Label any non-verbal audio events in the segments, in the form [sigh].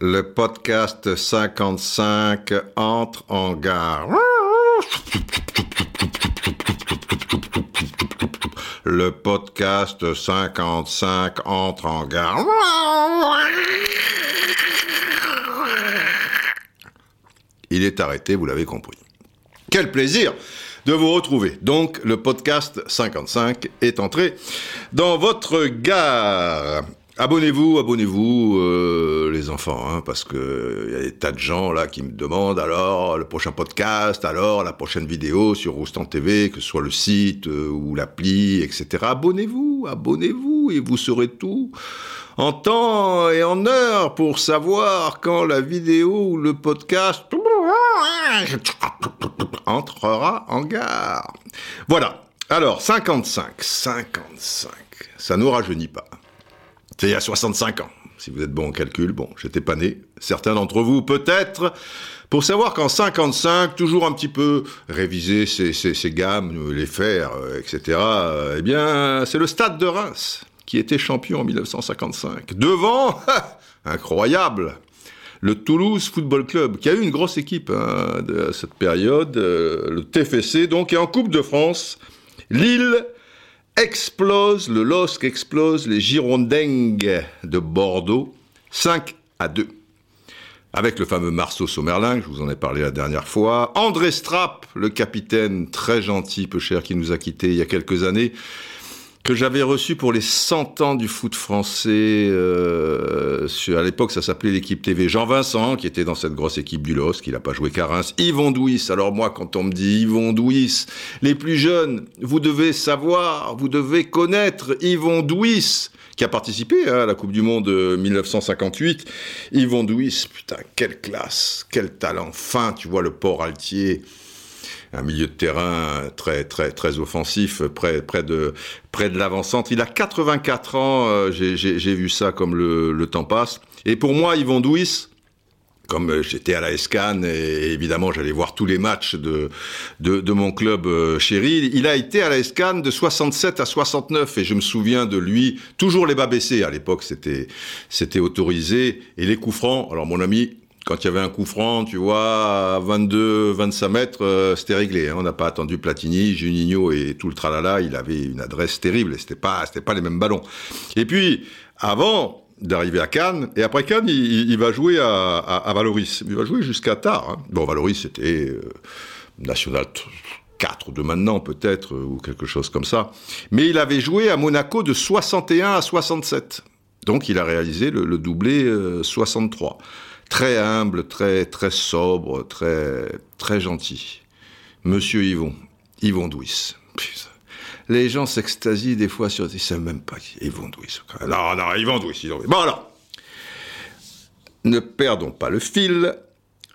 Le podcast 55 entre en gare. Le podcast 55 entre en gare. Il est arrêté, vous l'avez compris. Quel plaisir de vous retrouver. Donc, le podcast 55 est entré dans votre gare. Abonnez-vous, abonnez-vous, euh, les enfants, hein, parce que il y a des tas de gens là qui me demandent alors le prochain podcast, alors la prochaine vidéo sur Roustan TV, que ce soit le site euh, ou l'appli, etc. Abonnez-vous, abonnez-vous et vous saurez tout en temps et en heure pour savoir quand la vidéo ou le podcast entrera en gare. Voilà. Alors, 55, 55, ça nous rajeunit pas. C'est il y a 65 ans. Si vous êtes bon en calcul, bon, j'étais pas né. Certains d'entre vous, peut-être, pour savoir qu'en 55, toujours un petit peu réviser ces, gammes, les faire, euh, etc., eh bien, c'est le stade de Reims qui était champion en 1955. Devant, [laughs] incroyable, le Toulouse Football Club, qui a eu une grosse équipe hein, de cette période, euh, le TFC, donc, et en Coupe de France, Lille explose, le LOSC explose les Girondins de Bordeaux, 5 à 2. Avec le fameux Marceau Sommerlin, je vous en ai parlé la dernière fois. André Strapp, le capitaine très gentil, peu cher, qui nous a quittés il y a quelques années, que j'avais reçu pour les 100 ans du foot français. Euh, à l'époque, ça s'appelait l'équipe TV. Jean Vincent, qui était dans cette grosse équipe du LOS, qui n'a pas joué qu'à Reims. Yvon Douis. Alors moi, quand on me dit Yvon Douis, les plus jeunes, vous devez savoir, vous devez connaître Yvon Douis qui a participé hein, à la Coupe du Monde 1958. Yvon Douis, putain, quelle classe, quel talent fin, tu vois le port altier un milieu de terrain très très très offensif, près près de près de l'avant-centre. Il a 84 ans, euh, j'ai vu ça comme le, le, temps passe. Et pour moi, Yvon Douis, comme euh, j'étais à la Escan et évidemment j'allais voir tous les matchs de, de, mon club euh, chéri, il a été à la Escan de 67 à 69 et je me souviens de lui, toujours les bas baissés, à l'époque c'était autorisé, et les coups francs, alors mon ami, quand il y avait un coup franc, tu vois, à 22, 25 mètres, euh, c'était réglé. Hein. On n'a pas attendu Platini, Juninho et tout le tralala. Il avait une adresse terrible. C'était pas, c'était pas les mêmes ballons. Et puis, avant d'arriver à Cannes, et après Cannes, il, va jouer à, à, Valoris. Il va jouer jusqu'à tard. Hein. Bon, Valoris, c'était euh, national 4 de maintenant peut-être, ou quelque chose comme ça. Mais il avait joué à Monaco de 61 à 67. Donc il a réalisé le, le doublé 63. Très humble, très très sobre, très très gentil. Monsieur Yvon, Yvon Douis. Les gens s'extasient des fois sur... Ils savent même pas qui Yvon Douis. Non, non, Yvon Douis. Yvon Bon alors, ne perdons pas le fil.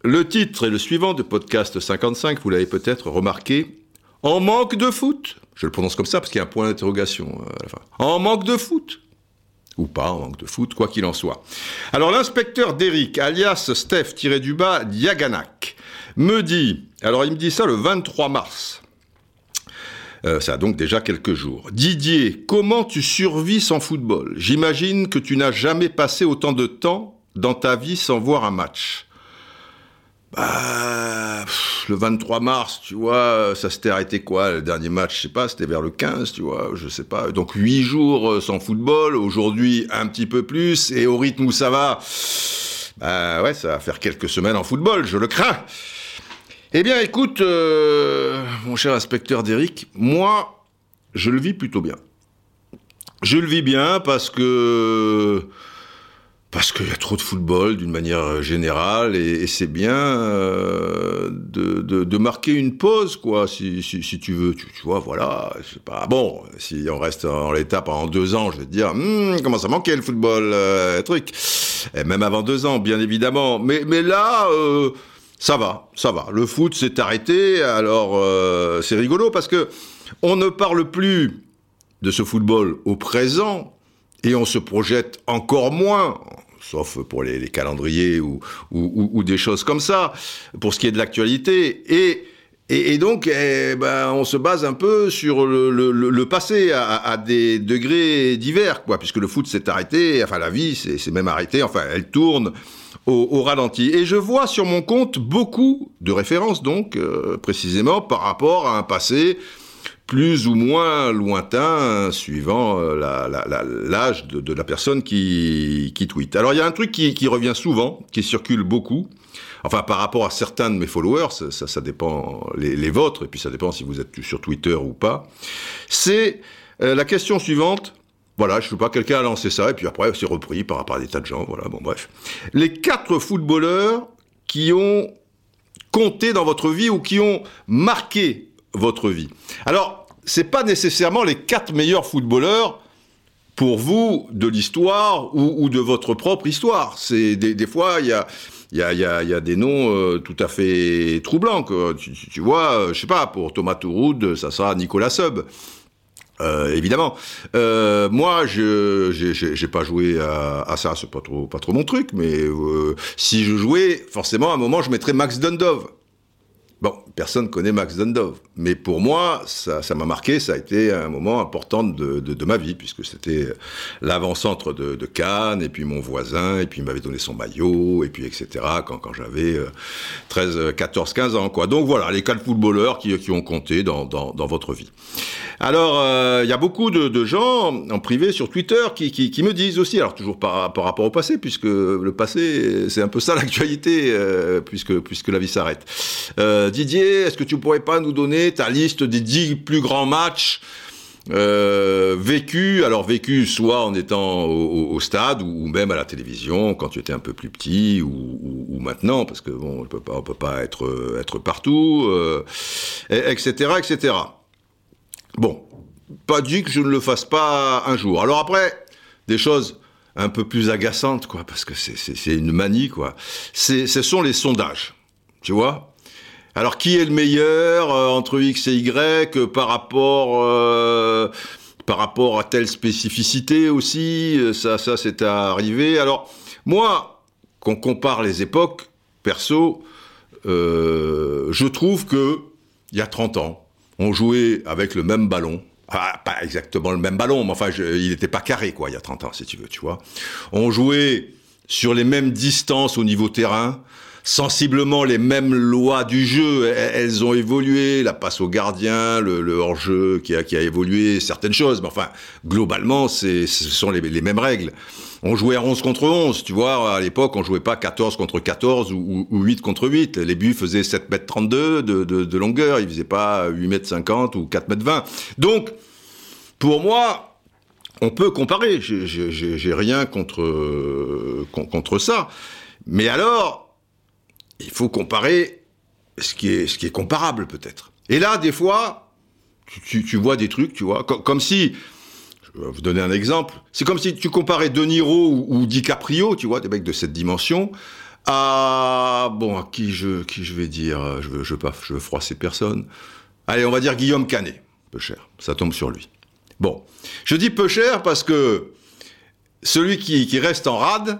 Le titre est le suivant de podcast 55, vous l'avez peut-être remarqué. En manque de foot. Je le prononce comme ça parce qu'il y a un point d'interrogation euh, à la fin. En manque de foot ou pas, en manque de foot, quoi qu'il en soit. Alors l'inspecteur d'Eric, alias Steph-du-bas Diaganak, me dit, alors il me dit ça le 23 mars, euh, ça a donc déjà quelques jours. Didier, comment tu survis sans football? J'imagine que tu n'as jamais passé autant de temps dans ta vie sans voir un match. Bah, le 23 mars, tu vois, ça s'était arrêté quoi Le dernier match, je sais pas, c'était vers le 15, tu vois, je sais pas. Donc huit jours euh, sans football, aujourd'hui un petit peu plus, et au rythme où ça va, bah ouais, ça va faire quelques semaines en football, je le crains. Eh bien, écoute, euh, mon cher inspecteur d'Eric, moi, je le vis plutôt bien. Je le vis bien parce que parce qu'il y a trop de football d'une manière générale et, c'est bien euh, de, de, de, marquer une pause quoi si, si, si tu veux. Tu, tu, vois voilà c'est pas bon si on reste en l'état pendant deux ans je vais te dire hm, comment ça manquait le football euh, truc. Et même avant deux ans bien évidemment. Mais mais là euh, ça va ça va. Le foot s'est arrêté alors euh, c'est rigolo parce que on ne parle plus de ce football au présent et on se projette encore moins, sauf pour les, calendriers ou, des choses comme ça, pour ce qui est de l'actualité. Et Et, donc, eh ben, on se base un peu sur le, passé à, des degrés divers, quoi, puisque le foot s'est arrêté, enfin la vie s'est même arrêtée, enfin elle tourne au, ralenti. Et je vois sur mon compte beaucoup de références, donc, euh, précisément par rapport à un passé plus ou moins lointain, suivant euh, l'âge de, la personne qui, qui tweet. Alors il y a un truc qui, qui revient souvent, qui circule beaucoup, Enfin, par rapport à certains de mes followers, ça, ça dépend les, vôtres, et puis ça dépend si vous êtes sur Twitter ou pas. C'est euh, la question suivante. Voilà, je ne sais pas, quelqu'un a lancé ça, et puis après, c'est repris par rapport à des tas de gens. Voilà, bon, bref. Les quatre footballeurs qui ont compté dans votre vie ou qui ont marqué votre vie. Alors, c'est pas nécessairement les quatre meilleurs footballeurs pour vous de l'histoire ou, de votre propre histoire. C'est des, fois, il y a des noms euh, tout à fait troublants. Tu, vois, euh, je sais pas, pour Thomas Touroud, ça sera Nicolas Sub. Euh, évidemment. Euh, moi, je j'ai pas joué à, ça, c'est pas trop pas trop mon truc, mais si je jouais, forcément, à un moment, je mettrais Max Dundov. Personne connaît Max Dundov, mais pour moi, ça, m'a marqué, ça a été un moment important de, de, ma vie, puisque c'était l'avant-centre de, de, Cannes, et puis mon voisin, et puis il m'avait donné son maillot, et puis etc., quand, quand j'avais 13, 14, 15 ans, quoi. Donc voilà, les quatre footballeurs qui, qui ont compté dans, dans, dans votre vie. Alors, il euh, y a beaucoup de, de, gens en privé sur Twitter qui, qui, qui, me disent aussi, alors toujours par, par rapport au passé, puisque le passé, c'est un peu ça [laughs] l'actualité, euh, puisque, puisque la vie s'arrête. Euh, Didier, est-ce que tu pourrais pas nous donner ta liste des dix plus grands matchs euh, vécus, alors vécus soit en étant au, stade ou, même à la télévision quand tu étais un peu plus petit ou, ou, maintenant parce que bon on peut pas on peut pas être être partout, euh, etc etc. Bon, pas dit que je ne le fasse pas un jour. Alors après des choses un peu plus agaçantes quoi parce que c'est une manie quoi. Ce sont les sondages, tu vois alors qui est le meilleur euh, entre X et Y euh, par rapport euh, par rapport à telle spécificité aussi Ça ça c'est arrivé. Alors moi, qu'on compare les époques, perso, je trouve que il y a 30 ans, on jouait avec le même ballon. Ah, pas exactement le même ballon, mais enfin, il n'était pas carré, quoi, il y a 30 ans, si tu veux, tu vois. On jouait sur les mêmes distances au niveau terrain sensiblement les mêmes lois du jeu. Elles ont évolué, la passe au gardien, le, hors-jeu qui a, qui a évolué, certaines choses. Mais enfin, globalement, ce sont les, mêmes règles. On jouait à 11 contre 11, tu vois, à l'époque, on jouait pas 14 contre 14 ou, 8 contre 8. Les buts faisaient 7 mètres 32 de, de, longueur, ils faisaient pas 8 mètres 50 ou 4 mètres 20. Donc, pour moi, on peut comparer. J'ai rien contre, contre ça. Mais alors, il faut comparer ce qui est, ce qui est comparable peut-être. Et là, des fois, tu, tu, vois des trucs, tu vois, comme, si, je vais vous donner un exemple, c'est comme si tu comparais De Niro ou, DiCaprio, tu vois, des mecs de cette dimension, à, bon, à qui je, qui je vais dire, je veux, je veux pas, je veux froisser personne. Allez, on va dire Guillaume Canet, peu cher, ça tombe sur lui. Bon, je dis peu cher parce que celui qui, qui reste en rade,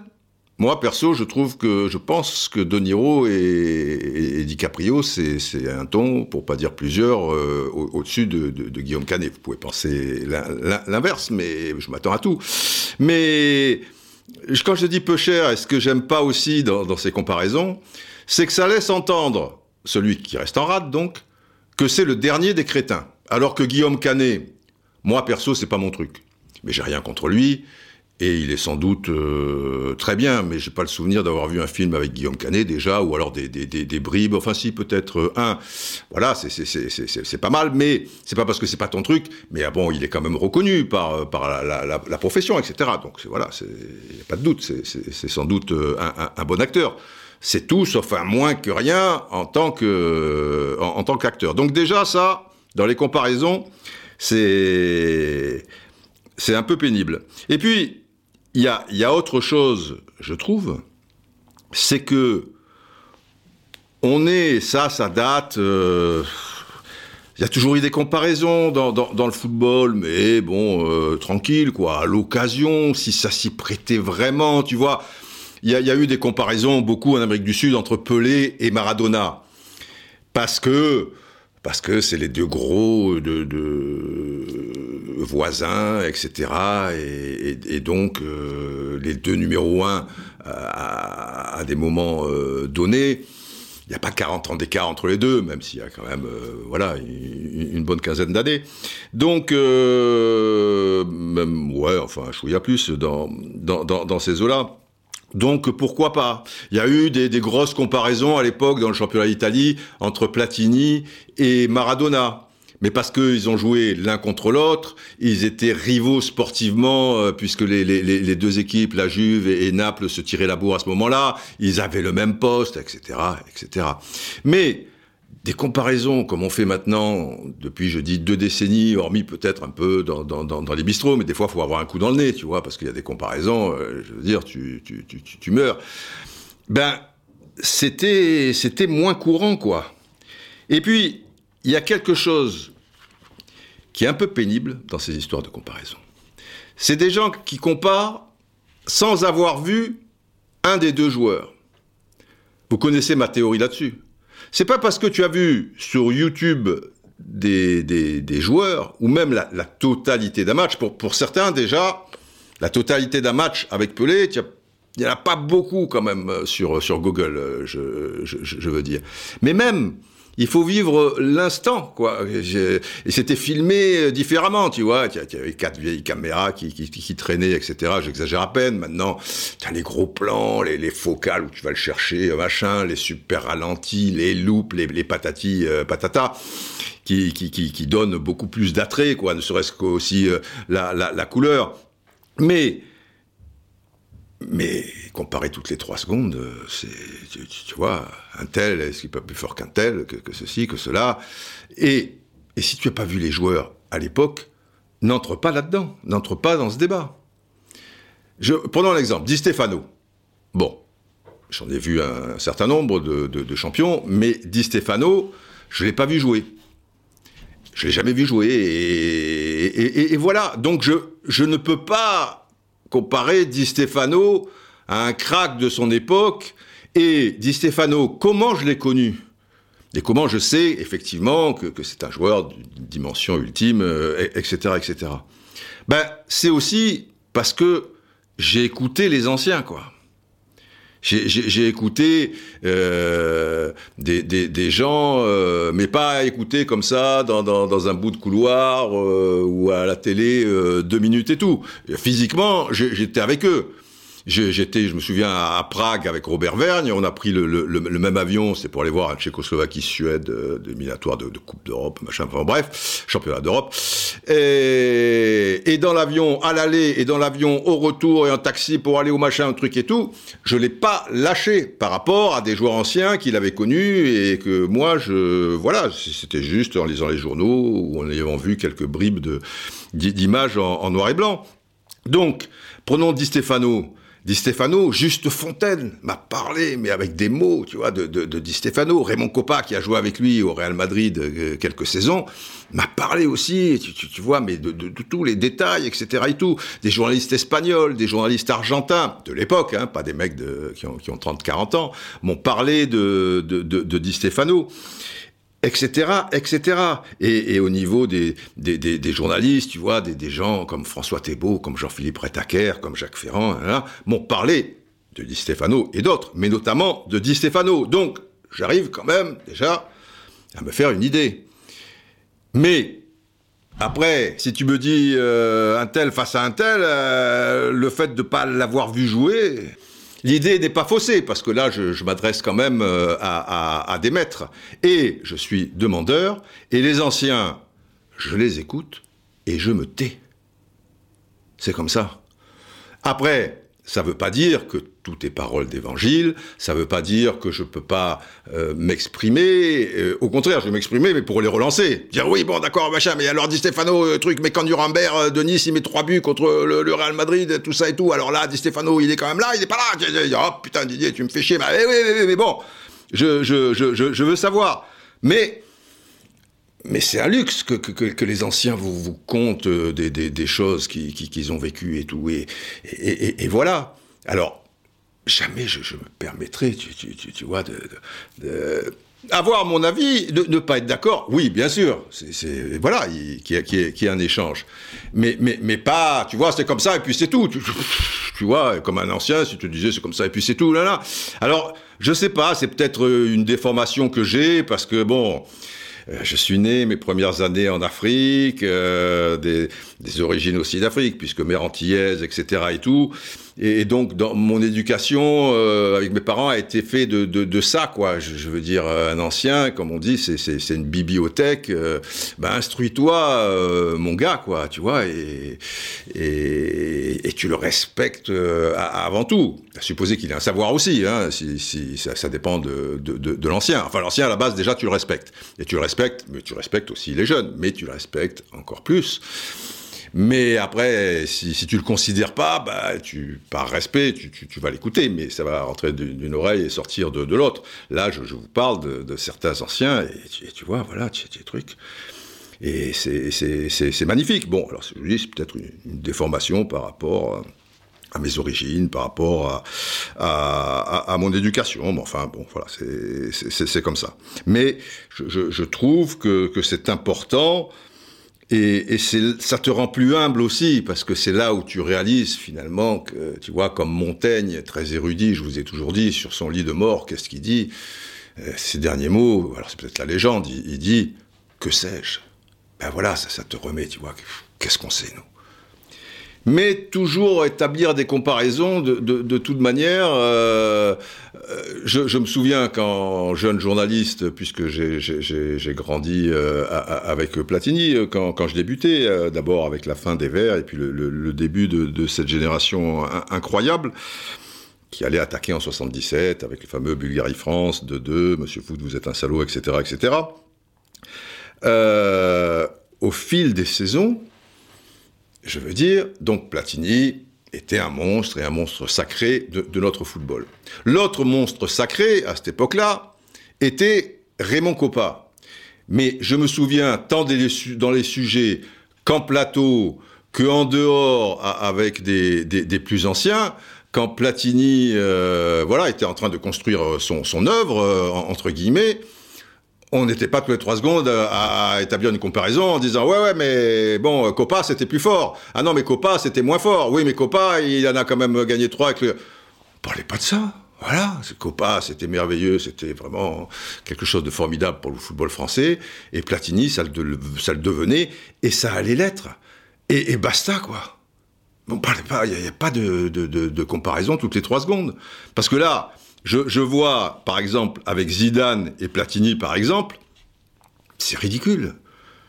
moi, perso, je trouve que je pense que De Niro et, DiCaprio, c'est un ton, pour pas dire plusieurs, euh, au-dessus de, Guillaume Canet. Vous pouvez penser l'inverse, mais je m'attends à tout. Mais quand je dis peu cher, est-ce que j'aime pas aussi dans, ces comparaisons, c'est que ça laisse entendre celui qui reste en rade, donc, que c'est le dernier des crétins. Alors que Guillaume Canet, moi perso, c'est pas mon truc. Mais j'ai rien contre lui. Et il est sans doute euh, très bien, mais j'ai pas le souvenir d'avoir vu un film avec Guillaume Canet déjà, ou alors des, des, des, des bribes. Enfin, si peut-être euh, un. Voilà, c'est pas mal, mais c'est pas parce que c'est pas ton truc. Mais ah bon, il est quand même reconnu par euh, par la, la, la, profession, etc. Donc voilà, il n'y a pas de doute. C'est sans doute un, un, un, bon acteur. C'est tout, sauf un moins que rien en tant que en tant qu'acteur. Donc déjà ça, dans les comparaisons, c'est c'est un peu pénible. Et puis il y a, autre chose, je trouve, c'est que on est, ça, ça date. Euh, il y a toujours eu des comparaisons dans, le football, mais bon, euh, tranquille, quoi. À l'occasion, si ça s'y prêtait vraiment, tu vois. Il y a, eu des comparaisons beaucoup en Amérique du Sud entre Pelé et Maradona. Parce que parce que c'est les deux gros de voisins, etc. Et, et, et donc euh, les deux numéros un à, à des moments euh, donnés. Il n'y a pas 40 ans d'écart entre les deux, même s'il y a quand même euh, voilà une, bonne quinzaine d'années. Donc euh, même ouais, enfin un chouïa plus dans dans, dans, dans ces eaux-là. Donc pourquoi pas? Il y a eu des, des grosses comparaisons à l'époque dans le championnat d'Italie entre Platini et Maradona. Mais parce qu'ils ont joué l'un contre l'autre, ils étaient rivaux sportivement, euh, puisque les, deux équipes, la Juve et, Naples, se tiraient la bourre à ce moment-là. Ils avaient le même poste, etc., etc. Mais des comparaisons, comme on fait maintenant depuis, je dis, deux décennies, hormis peut-être un peu dans, les bistrots, mais des fois, il faut avoir un coup dans le nez, tu vois, parce qu'il y a des comparaisons, euh, je veux dire, tu, tu, meurs. Ben, c'était moins courant, quoi. Et puis, il y a quelque chose qui est un peu pénible dans ces histoires de comparaison. C'est des gens qui comparent sans avoir vu un des deux joueurs. Vous connaissez ma théorie là-dessus. C'est pas parce que tu as vu sur YouTube des, des, des joueurs, ou même la, totalité d'un match, pour, pour, certains déjà, la totalité d'un match avec Pelé, il n'y en a pas beaucoup quand même sur, sur Google, je, je, je veux dire. Mais même il faut vivre l'instant, quoi. Et c'était filmé différemment, tu vois. Il y avait quatre vieilles caméras qui, qui, traînaient, etc. J'exagère à peine. Maintenant, tu as les gros plans, les, les, focales où tu vas le chercher, machin, les super ralentis, les loops, les, les patatis, euh, patata. Qui, qui, qui, qui donnent beaucoup plus d'attrait, quoi, ne serait-ce qu'aussi euh, la, la, la couleur. Mais mais comparer toutes les trois secondes, c'est, tu, vois, un tel, est-ce qu'il peut plus fort qu'un tel, que, ceci, que cela? Et, si tu n'as pas vu les joueurs à l'époque, n'entre pas là-dedans, n'entre pas dans ce débat. Je, prenons l'exemple, Di Stefano. Bon, j'en ai vu un certain nombre de, champions, mais Di Stefano, je ne l'ai pas vu jouer. Je l'ai jamais vu jouer, et, voilà. Donc je ne peux pas comparer Di Stefano à un crack de son époque. Et Di Stefano, comment je l'ai connu? Et comment je sais effectivement que, c'est un joueur d'une dimension ultime, euh, etc., etc. Ben, c'est aussi parce que j'ai écouté les anciens, quoi. J'ai écouté euh, des, gens, euh, mais pas écouter comme ça dans un bout de couloir euh, ou à la télé euh, deux minutes et tout. Physiquement, j'étais avec eux. J'étais, je me souviens, à Prague avec Robert Vergne. On a pris le, le, le même avion, c'est pour aller voir un Tchécoslovaquie-Suède euh, de, de, Coupe d'Europe, machin. Enfin bref, championnat d'Europe. Et, et, dans l'avion à l'aller et dans l'avion au retour et en taxi pour aller au machin, un truc et tout, je l'ai pas lâché par rapport à des joueurs anciens qu'il avait connus et que moi, je, voilà, c'était juste en lisant les journaux ou en ayant vu quelques bribes de d'images en, en noir et blanc. Donc, prenons Di Stefano. Di Stefano, Juste Fontaine m'a parlé, mais avec des mots, tu vois, de, de, Di Stefano. Raymond Coppa, qui a joué avec lui au Real Madrid euh, quelques saisons, m'a parlé aussi, tu, vois, mais de, tous les détails, etc. et tout. Des journalistes espagnols, des journalistes argentins, de l'époque, hein, pas des mecs qui ont, qui ont 30-40 ans, m'ont parlé de, de Di Stefano etc., etc. Et, au niveau des, des, journalistes, tu vois, des, gens comme François Thébault, comme Jean-Philippe Rétaquer, comme Jacques Ferrand, hein, m'ont parlé de Di Stefano et d'autres, mais notamment de Di Stefano. Donc, j'arrive quand même déjà à me faire une idée. Mais après, si tu me dis euh, un tel face à un tel, euh, le fait de ne pas l'avoir vu jouer, L'idée n'est pas faussée, parce que là, je, m'adresse quand même euh, à, des maîtres. Et je suis demandeur, et les anciens, je les écoute, et je me tais. C'est comme ça. Après, ça ne veut pas dire que tout est parole d'évangile, ça ne veut pas dire que je ne peux pas euh, m'exprimer, euh, au contraire, je vais m'exprimer, mais pour les relancer. Dire oui, bon, d'accord, machin, mais alors Di Stefano, euh, truc, mais quand Nuremberg de Nice, il met trois buts contre le, Real Madrid, tout ça et tout, alors là, Di Stefano, il est quand même là, il n'est pas là. Oh putain, Didier, tu me fais chier, mais oui, oui, mais bon, je, je, je, je, veux savoir. Mais mais c'est un luxe que, que, que, les anciens vous, vous content des, des, des choses qu'ils qui, qui ont vécues et tout. Et, et, et, voilà. Alors, jamais je, je me permettrai, tu, tu, tu, tu vois, de, de, avoir mon avis, ne, ne pas être d'accord, oui, bien sûr, c'est voilà, qui y, a un échange, mais mais mais pas, tu vois, c'est comme ça et puis c'est tout, tu, tu, vois, comme un ancien, si tu disais c'est comme ça et puis c'est tout, là là. Alors, je sais pas, c'est peut-être une déformation que j'ai parce que bon. Euh, je suis né mes premières années en Afrique, euh, des, des, origines aussi d'Afrique, puisque mère antillaise, etc. et tout. Et, donc, dans mon éducation euh, avec mes parents a été fait de, ça, quoi. Je, veux dire, un ancien, comme on dit, c'est une bibliothèque. Euh, ben, instruis-toi, euh, mon gars, quoi, tu vois, et, tu le respectes avant tout. Supposer qu'il ait un savoir aussi, hein, si, ça, dépend de, de l'ancien. Enfin, l'ancien, à la base, déjà, tu le respectes. Et tu le respectes, mais tu respectes aussi les jeunes, mais tu le respectes encore plus. Mais après, si, si tu le considères pas, bah, tu, par respect, tu, vas l'écouter, mais ça va rentrer d'une oreille et sortir de, l'autre. Là, je, vous parle de, certains anciens, et tu, vois, voilà, des trucs. Et c'est magnifique. Bon, alors, je dis, c'est peut-être une, déformation par rapport à mes origines, par rapport à, mon éducation. Mais enfin, bon, voilà, c'est comme ça. Mais je, trouve que c'est important et, ça te rend plus humble aussi, parce que c'est là où tu réalises finalement que, tu vois, comme Montaigne, très érudit, je vous ai toujours dit, sur son lit de mort, qu'est-ce qu'il dit euh, Ces derniers mots, alors c'est peut-être la légende, il, il dit Que sais-je? Ben voilà, ça, ça te remet, tu vois, qu'est-ce qu'on sait, nous? Mais toujours établir des comparaisons de, toute manière. Euh, je, je, me souviens quand jeune journaliste, puisque j'ai grandi euh, avec Platini, quand, je débutais, euh, d'abord avec la fin des Verts et puis le, début de, cette génération incroyable qui allait attaquer en 77 avec le fameux Bulgarie-France 2-2, Monsieur Foot, vous êtes un salaud, etc., etc. Euh, au fil des saisons, je veux dire, donc Platini était un monstre et un monstre sacré de, notre football. L'autre monstre sacré, à cette époque-là, était Raymond Coppa. Mais je me souviens, tant dans les sujets qu'en plateau, qu'en dehors, avec des, des, des, plus anciens, quand Platini euh, voilà, était en train de construire son, son œuvre, euh, entre guillemets, on n'était pas tous les trois secondes à, à, établir une comparaison en disant ouais ouais mais bon euh, Copa c'était plus fort. Ah non mais Copa c'était moins fort. Oui mais Copa il en a quand même gagné trois avec le on parlait pas de ça. Voilà. Copa c'était merveilleux. C'était vraiment quelque chose de formidable pour le football français. Et Platini ça le, ça le devenait. Et ça allait l'être. Et, basta quoi. On parlait pas il n'y a, pas de, de, de comparaison toutes les trois secondes. Parce que là je, vois, par exemple, avec Zidane et Platini, par exemple, c'est ridicule.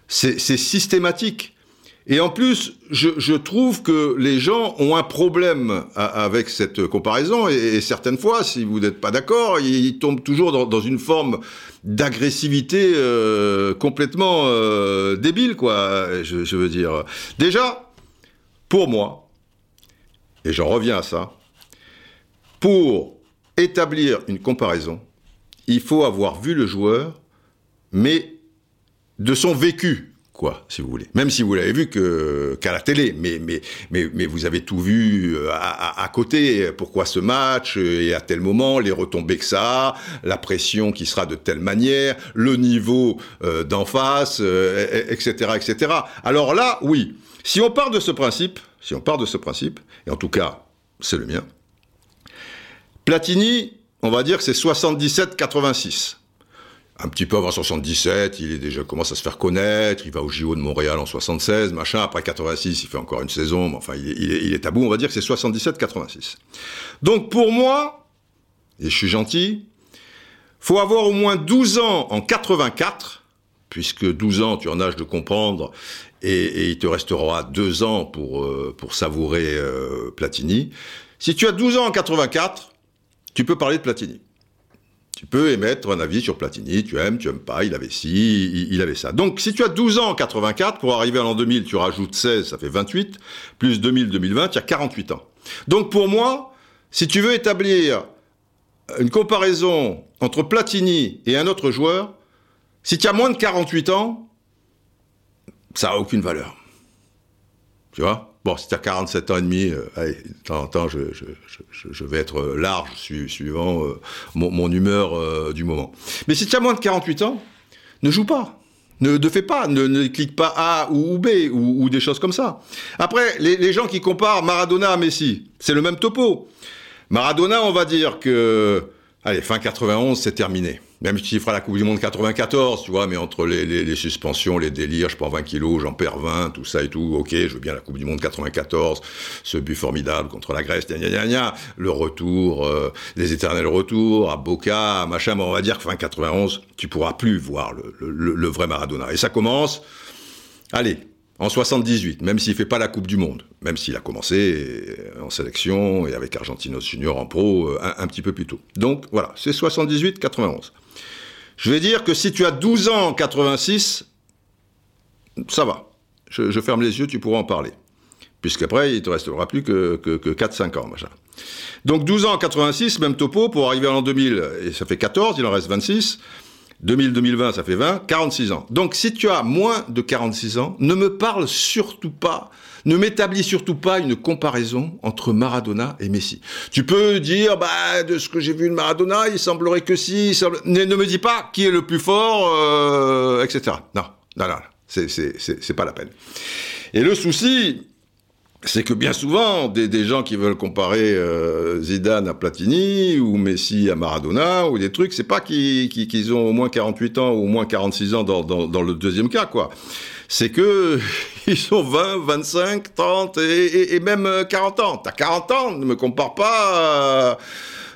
C'est systématique. Et en plus, je, trouve que les gens ont un problème avec cette comparaison, et, certaines fois, si vous n'êtes pas d'accord, ils, ils, tombent toujours dans, dans une forme d'agressivité euh, complètement euh, débile, quoi, je, je veux dire. Déjà, pour moi, et j'en reviens à ça, pour établir une comparaison, il faut avoir vu le joueur, mais de son vécu, quoi, si vous voulez. Même si vous l'avez vu qu'à la télé, mais mais mais mais vous avez tout vu euh, à, côté. Pourquoi ce match et à tel moment, les retombées que ça a, la pression qui sera de telle manière, le niveau euh, d'en face, euh, etc., etc. Alors là, oui. Si on part de ce principe, si on part de ce principe, et en tout cas, c'est le mien, Platini, on va dire que c'est 77-86. Un petit peu avant 77, il est déjà commence à se faire connaître, il va au JO de Montréal en 76, machin, après 86, il fait encore une saison, mais enfin, il est, tabou, on va dire que c'est 77-86. Donc pour moi, et je suis gentil, faut avoir au moins 12 ans en 84, puisque 12 ans, tu en âge de comprendre, et, et il te restera 2 ans pour, euh, pour savourer euh, Platini. Si tu as 12 ans en 84, tu peux parler de Platini. Tu peux émettre un avis sur Platini, tu aimes, tu aimes pas, il avait ci, il, avait ça. Donc si tu as 12 ans en 84, pour arriver à l'an 2000, tu rajoutes 16, ça fait 28, plus 2000-2020, tu as 48 ans. Donc pour moi, si tu veux établir une comparaison entre Platini et un autre joueur, si tu as moins de 48 ans, ça n'a aucune valeur. Tu vois? Bon, si tu as 47 ans et demi, euh, allez, de temps en temps, je, je, je, je vais être large suivant euh, mon, mon, humeur euh, du moment. Mais si tu as moins de 48 ans, ne joue pas. Ne, ne fais pas, ne, ne, clique pas A ou, B ou, ou, des choses comme ça. Après, les, les gens qui comparent Maradona à Messi, c'est le même topo. Maradona, on va dire que, allez, fin 91, c'est terminé. Même tu feras la Coupe du Monde 94, tu vois, mais entre les, suspensions, les délires, je prends 20 kilos, j'en perds 20, tout ça et tout, ok, je veux bien la Coupe du Monde 94, ce but formidable contre la Grèce, gna gna gna, le retour, euh, les éternels retours, à Boca, machin, mais on va dire que fin 91, tu pourras plus voir le, vrai Maradona. Et ça commence, allez, en 78, même s'il fait pas la Coupe du Monde, même s'il a commencé en sélection et avec Argentinos Junior en pro un, un petit peu plus tôt. Donc voilà, c'est 78-91. Je vais dire que si tu as 12 ans en 86, ça va. Je, ferme les yeux, tu pourras en parler. Puisqu'après, il te restera plus que, que, que 4-5 ans, machin. Donc 12 ans en 86, même topo, pour arriver en l'an 2000, et ça fait 14, il en reste 26. 2000-2020, ça fait 20, 46 ans. Donc si tu as moins de 46 ans, ne me parle surtout pas, ne m'établis surtout pas une comparaison entre Maradona et Messi. Tu peux dire, bah, de ce que j'ai vu de Maradona, il semblerait que si, semble... ne, me dis pas qui est le plus fort, euh, etc. Non, non, non, c'est pas la peine. Et le souci, c'est que bien souvent, des, gens qui veulent comparer euh, Zidane à Platini ou Messi à Maradona ou des trucs, c'est pas qu'ils qu qu ont au moins 48 ans ou au moins 46 ans dans le deuxième cas, quoi. C'est que [laughs] ils sont 20, 25, 30 et, même 40 ans. T'as 40 ans, ne me compare pas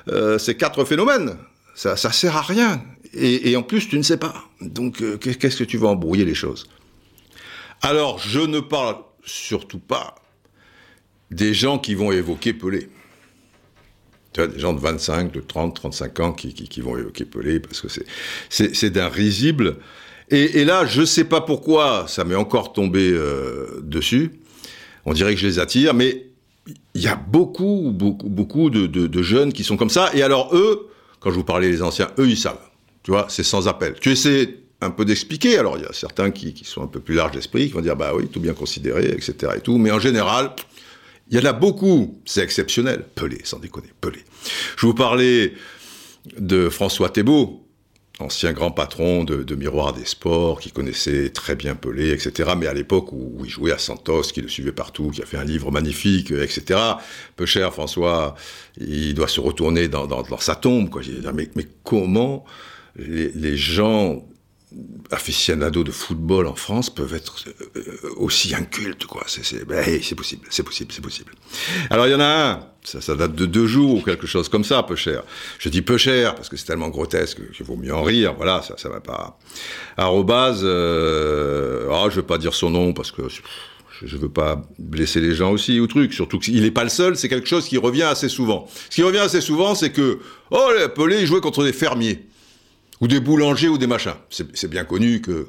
euh, ces quatre phénomènes. Ça, ça sert à rien. Et, en plus, tu ne sais pas. Donc, euh, qu'est-ce que tu vas embrouiller les choses? Alors, je ne parle surtout pas des gens qui vont évoquer Pelé. Tu vois, des gens de 25, de 30, 35 ans qui, qui vont évoquer Pelé parce que c'est d'un risible. Et, là, je ne sais pas pourquoi, ça m'est encore tombé euh, dessus. On dirait que je les attire, mais il y a beaucoup, beaucoup, beaucoup de, jeunes qui sont comme ça. Et alors, eux, quand je vous parlais des anciens, eux, ils savent. Tu vois, c'est sans appel. Tu essaies un peu d'expliquer. Alors, il y a certains qui, qui, sont un peu plus larges d'esprit, qui vont dire, bah oui, tout bien considéré, etc. Et tout. Mais en général, il y en a beaucoup, c'est exceptionnel. Pelé, sans déconner, Pelé. Je vous parlais de François Thébault, ancien grand patron de, Miroir des Sports, qui connaissait très bien Pelé, etc. Mais à l'époque où, il jouait à Santos, qui le suivait partout, qui a fait un livre magnifique, etc. Peu cher, François, il doit se retourner dans, dans, dans sa tombe. Quoi. Mais, mais comment les gens aficionados de football en France peuvent être euh, aussi incultes, quoi. C'est ben, possible, c'est possible, c'est possible. Alors il y en a un, ça, date de deux jours ou quelque chose comme ça, peu cher. Je dis peu cher parce que c'est tellement grotesque qu'il vaut mieux en rire. Voilà, ça, va pas. Arrobase, euh, oh, je veux pas dire son nom parce que je veux pas blesser les gens aussi ou truc. Surtout qu'il n'est pas le seul, c'est quelque chose qui revient assez souvent. Ce qui revient assez souvent, c'est que oh, Pelé il jouait contre des fermiers ou des boulangers ou des machins. C'est bien connu que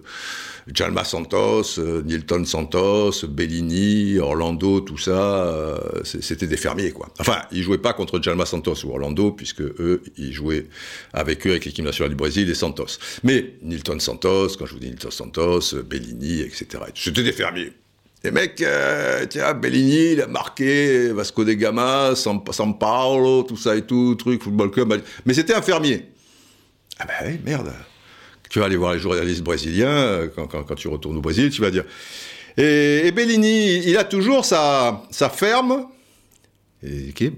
Jalma Santos, euh, Nilton Santos, Bellini, Orlando, tout ça, euh, c'était des fermiers, quoi. Enfin, ils jouaient pas contre Jalma Santos ou Orlando, puisque eux, ils jouaient avec eux, avec l'équipe nationale du Brésil et Santos. Mais Nilton Santos, quand je vous dis Nilton Santos, Bellini, etc., c'était des fermiers. Les mecs, euh, tiens, Bellini, il a marqué Vasco de Gama, San, San Paulo, tout ça et tout, truc, football club. Mais c'était un fermier. Ah ben oui, merde. Tu vas aller voir les journalistes brésiliens, euh, quand, quand, tu retournes au Brésil, tu vas dire. Et, Bellini, il a toujours sa, sa ferme. Et qui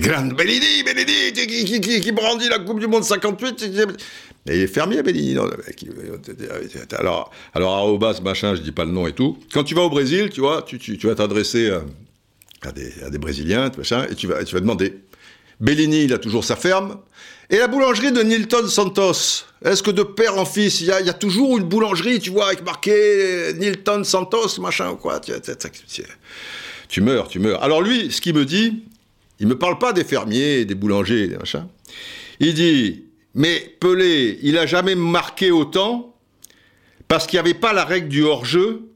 grande Bellini, Bellini, qui, qui, brandit la Coupe du Monde 58. Et il est fermier, Bellini. Non, alors, alors, Arrobas, machin, je dis pas le nom et tout. Quand tu vas au Brésil, tu vois, tu, tu, vas t'adresser à, à, des, à des Brésiliens, et tu vas, tu vas demander Bellini, il a toujours sa ferme. Et la boulangerie de Nilton Santos, est-ce que de père en fils, il y, a, toujours une boulangerie, tu vois, avec marqué Nilton Santos, machin ou quoi tu, tu, meurs, tu meurs. Alors lui, ce qu'il me dit, il me parle pas des fermiers, des boulangers, des machins. Il dit, mais Pelé, il a jamais marqué autant parce qu'il n'y avait pas la règle du hors-jeu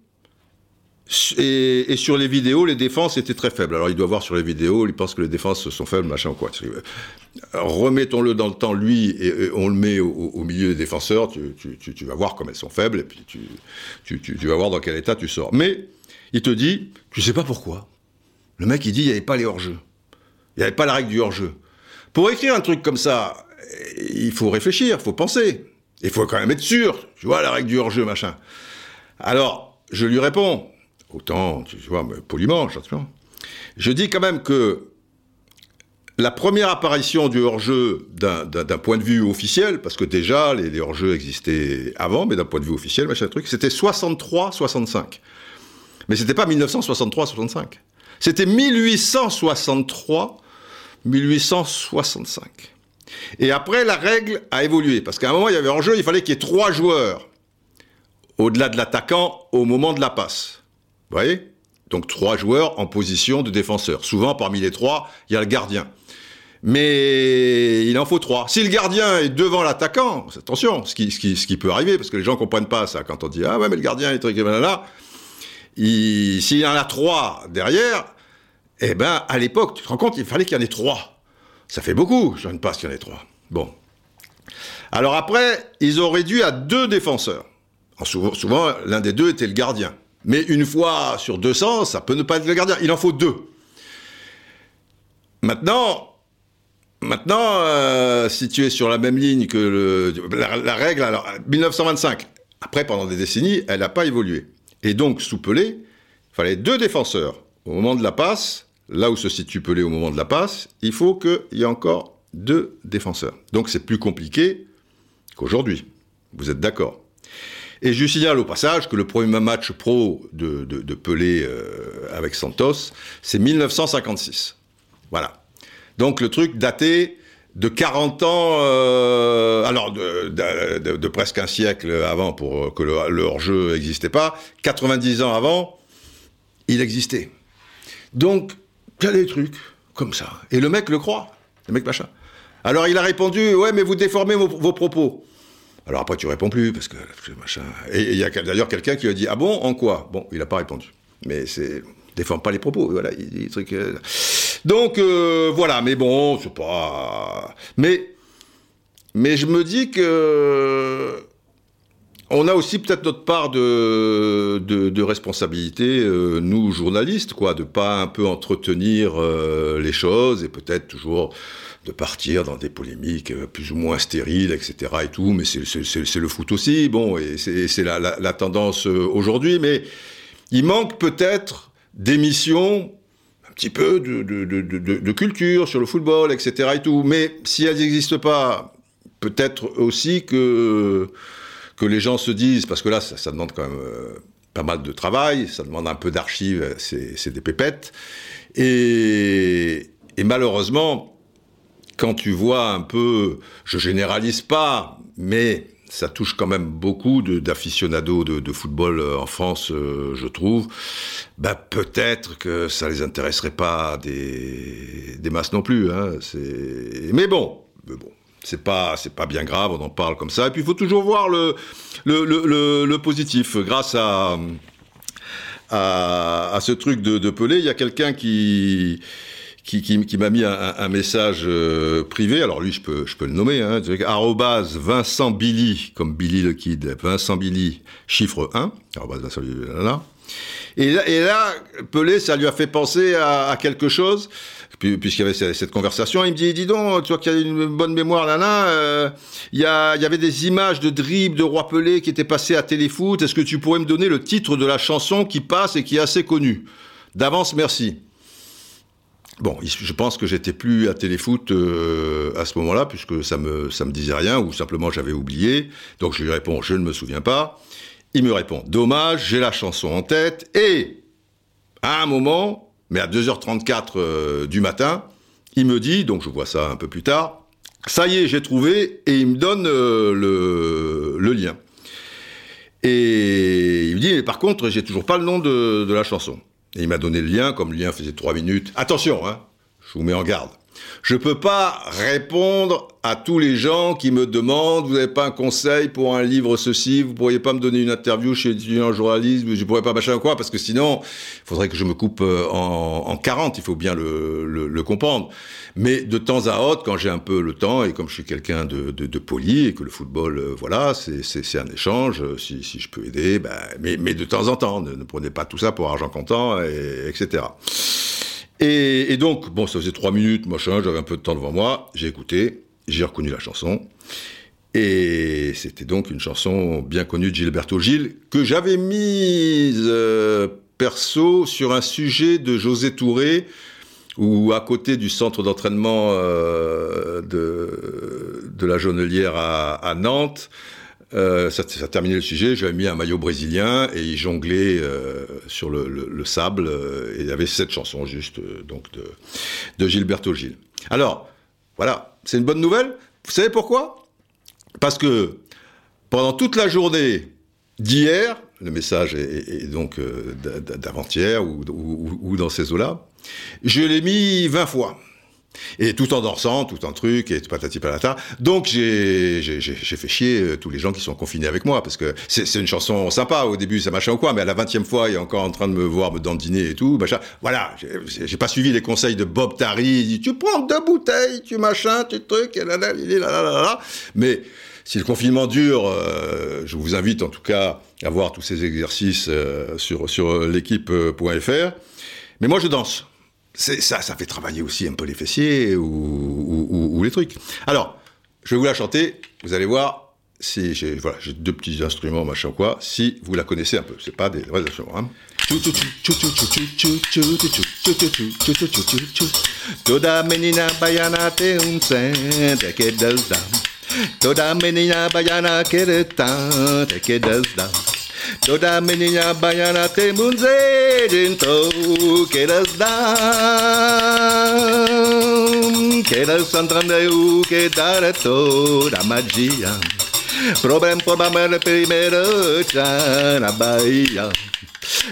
et, et, sur les vidéos, les défenses étaient très faibles. Alors il doit voir sur les vidéos, il pense que les défenses sont faibles, machin ou quoi. Remettons-le dans le temps, lui, et, on le met au, milieu des défenseurs, tu, tu, tu, tu, vas voir comme elles sont faibles, et puis tu vas voir dans quel état tu sors. Mais il te dit, tu sais pas pourquoi. Le mec, il dit, il n'y avait pas les hors-jeux. Il n'y avait pas la règle du hors-jeu. Pour écrire un truc comme ça, il faut réfléchir, il faut penser. Il faut quand même être sûr, tu vois, la règle du hors-jeu, machin. Alors, je lui réponds, autant, tu vois, mais poliment, gentiment. Je dis quand même que la première apparition du hors-jeu d'un point de vue officiel, parce que déjà les, hors-jeux existaient avant, mais d'un point de vue officiel, machin truc, c'était 63-65. Mais c'était pas 1963-65. C'était 1863-1865. Et après, la règle a évolué, parce qu'à un moment, il y avait hors-jeu, il fallait qu'il y ait trois joueurs au-delà de l'attaquant au moment de la passe. Vous voyez? Donc trois joueurs en position de défenseur. Souvent, parmi les trois, il y a le gardien mais il en faut trois. Si le gardien est devant l'attaquant, attention, ce qui, peut arriver, parce que les gens comprennent pas ça quand on dit ah ouais mais le gardien est truc là, s'il y en a trois derrière, eh ben à l'époque tu te rends compte il fallait qu'il y en ait trois. Ça fait beaucoup, je ne pas qu'il y en ait trois. Bon. Alors après ils ont réduit à deux défenseurs. souvent l'un des deux était le gardien. Mais une fois sur 200, ça peut ne pas être le gardien. Il en faut deux. Maintenant, Maintenant, euh, sur la même ligne que la, règle, alors 1925, après pendant des décennies, elle n'a pas évolué. Et donc sous Pelé, il fallait deux défenseurs au moment de la passe. Là où se situe Pelé au moment de la passe, il faut qu'il y ait encore deux défenseurs. Donc c'est plus compliqué qu'aujourd'hui. Vous êtes d'accord? Et je signale au passage que le premier match pro de, Pelé euh, avec Santos, c'est 1956. Voilà. Donc le truc daté de 40 ans, euh, alors de, presque un siècle avant pour que le, hors-jeu n'existait pas, 90 ans avant, il existait. Donc, il y a des trucs comme ça. Et le mec le croit, le mec machin. Alors il a répondu, ouais, mais vous déformez vos, propos. Alors après, tu réponds plus, parce que machin. Et il y a d'ailleurs quelqu'un qui a dit, ah bon, en quoi? Bon, il n'a pas répondu. Mais c'est déforme pas les propos, voilà, il dit trucs. Euh. Donc euh, voilà, mais bon, c'est pas. Mais mais je me dis que on a aussi peut-être notre part de, responsabilité, euh, nous journalistes, quoi, de pas un peu entretenir les choses et peut-être toujours de partir dans des polémiques plus ou moins stériles, etc. et tout. Mais c'est le foot aussi, bon, et c'est la, la, tendance aujourd'hui. Mais il manque peut-être d'émissions, un petit peu de, de, culture sur le football, etc. et tout. Mais si elles n'existent pas, peut-être aussi que, que les gens se disent, parce que là, ça, demande quand même euh, pas mal de travail, ça demande un peu d'archives, c'est des pépettes. Et, malheureusement, quand tu vois un peu, je généralise pas, mais ça touche quand même beaucoup d'aficionados de, football euh, en France, euh, je trouve. Bah, peut-être que ça les intéresserait pas des, des masses non plus. Hein. Mais bon, mais bon c'est pas c'est pas bien grave, on en parle comme ça. Et puis il faut toujours voir le le, le, positif. Grâce à, à, ce truc de, Pelé, il y a quelqu'un qui qui, qui, m'a mis un, message euh, privé. Alors lui, je peux, je peux le nommer. Hein, Vincent Billy, comme Billy le Kid. Vincent Billy, chiffre 1. Arrobase Vincent Billy, là, Et là, Pelé, ça lui a fait penser à quelque chose puisqu'il y avait cette conversation, il me dit, dis donc, tu vois qu'il y a une bonne mémoire là là, euh, il, y a, il y avait des images de dribble de Roi Pelé qui étaient passées à Téléfoot, est-ce que tu pourrais me donner le titre de la chanson qui passe et qui est assez connue? D'avance, merci. Bon, je pense que j'étais plus à téléfoot euh, à ce moment-là, puisque ça me, ça me disait rien, ou simplement j'avais oublié. Donc je lui réponds, je ne me souviens pas. Il me répond, dommage, j'ai la chanson en tête. Et, à un moment, mais à 2h34 euh, du matin, il me dit, donc je vois ça un peu plus tard, ça y est, j'ai trouvé, et il me donne euh, le, lien. Et il me dit, mais par contre, j'ai toujours pas le nom de, la chanson. Et il m'a donné le lien, comme le lien faisait trois minutes. Attention, hein, je vous mets en garde. Je peux pas répondre à tous les gens qui me demandent, vous n'avez pas un conseil pour un livre ceci, vous pourriez pas me donner une interview chez un journaliste, je pourrais pas machin quoi, parce que sinon, il faudrait que je me coupe euh, en, en 40, il faut bien le, le, le, comprendre. Mais de temps à autre, quand j'ai un peu le temps, et comme je suis quelqu'un de, de, de, poli, et que le football, euh, voilà, c'est un échange, euh, si, si, je peux aider, ben, mais, mais de temps en temps, ne, ne, prenez pas tout ça pour argent comptant, et, etc. Et, donc, bon, ça faisait trois minutes, machin, j'avais un peu de temps devant moi, j'ai écouté, j'ai reconnu la chanson. Et c'était donc une chanson bien connue de Gilberto Gil, que j'avais mise euh, perso sur un sujet de José Touré, où à côté du centre d'entraînement euh, de, la Jonelière à Nantes, euh, ça, ça terminait le sujet, j'avais mis un maillot brésilien et il jonglait euh, sur le, le, le sable euh, et il y avait cette chanson juste euh, donc de, de Gilberto Gil. Alors, voilà, c'est une bonne nouvelle. Vous savez pourquoi? Parce que pendant toute la journée d'hier, le message est, est, donc euh, d'avant-hier ou, ou, ou, dans ces eaux-là, je l'ai mis 20 fois. Et tout en dansant, tout en truc, et patati patata. Donc j'ai fait chier euh, tous les gens qui sont confinés avec moi, parce que c'est une chanson sympa au début, ça machin ou quoi, mais à la vingtième fois, il est encore en train de me voir me dandiner et tout, machin. Voilà, j'ai pas suivi les conseils de Bob Tari, il dit, tu prends deux bouteilles, tu machin, tu truc, et là là, là là là là. Mais si le confinement dure, euh, je vous invite en tout cas à voir tous ces exercices euh, sur, sur l'équipe.fr. Mais moi je danse ça, ça fait travailler aussi un peu les fessiers ou, ou, les trucs. Alors, je vais vous la chanter, vous allez voir si j'ai voilà, deux petits instruments, machin quoi, si vous la connaissez un peu. C'est pas des vrais instruments. Hein. Toda menina baiana tem munzer, então queiras dar. Queiras entendeu que dar é toda magia. Problema por mamãe primeiro já na Bahia.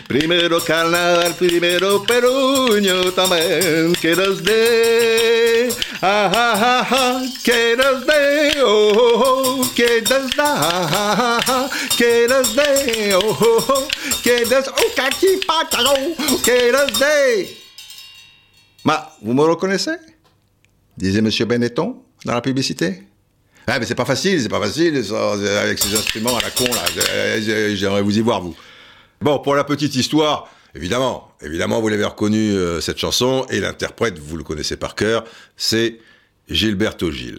Primeiro carnaval, primeiro perunho também queiras de. Ah, ah, ah, ah, queiras de, oh, oh, oh queiras da, ah, ah, ah, queiras de, oh, oh, oh, queiras, oh, kaki pataro, queiras de. Ma, vous me reconnaissez? Disait Monsieur Benetton dans la publicité. Ah, mais c'est pas facile, c'est pas facile, ça, avec ces instruments à la con, là. J'aimerais vous y voir, vous. Bon, pour la petite histoire, évidemment, vous l'avez reconnu euh, cette chanson et l'interprète, vous le connaissez par cœur, c'est Gilberto Gil.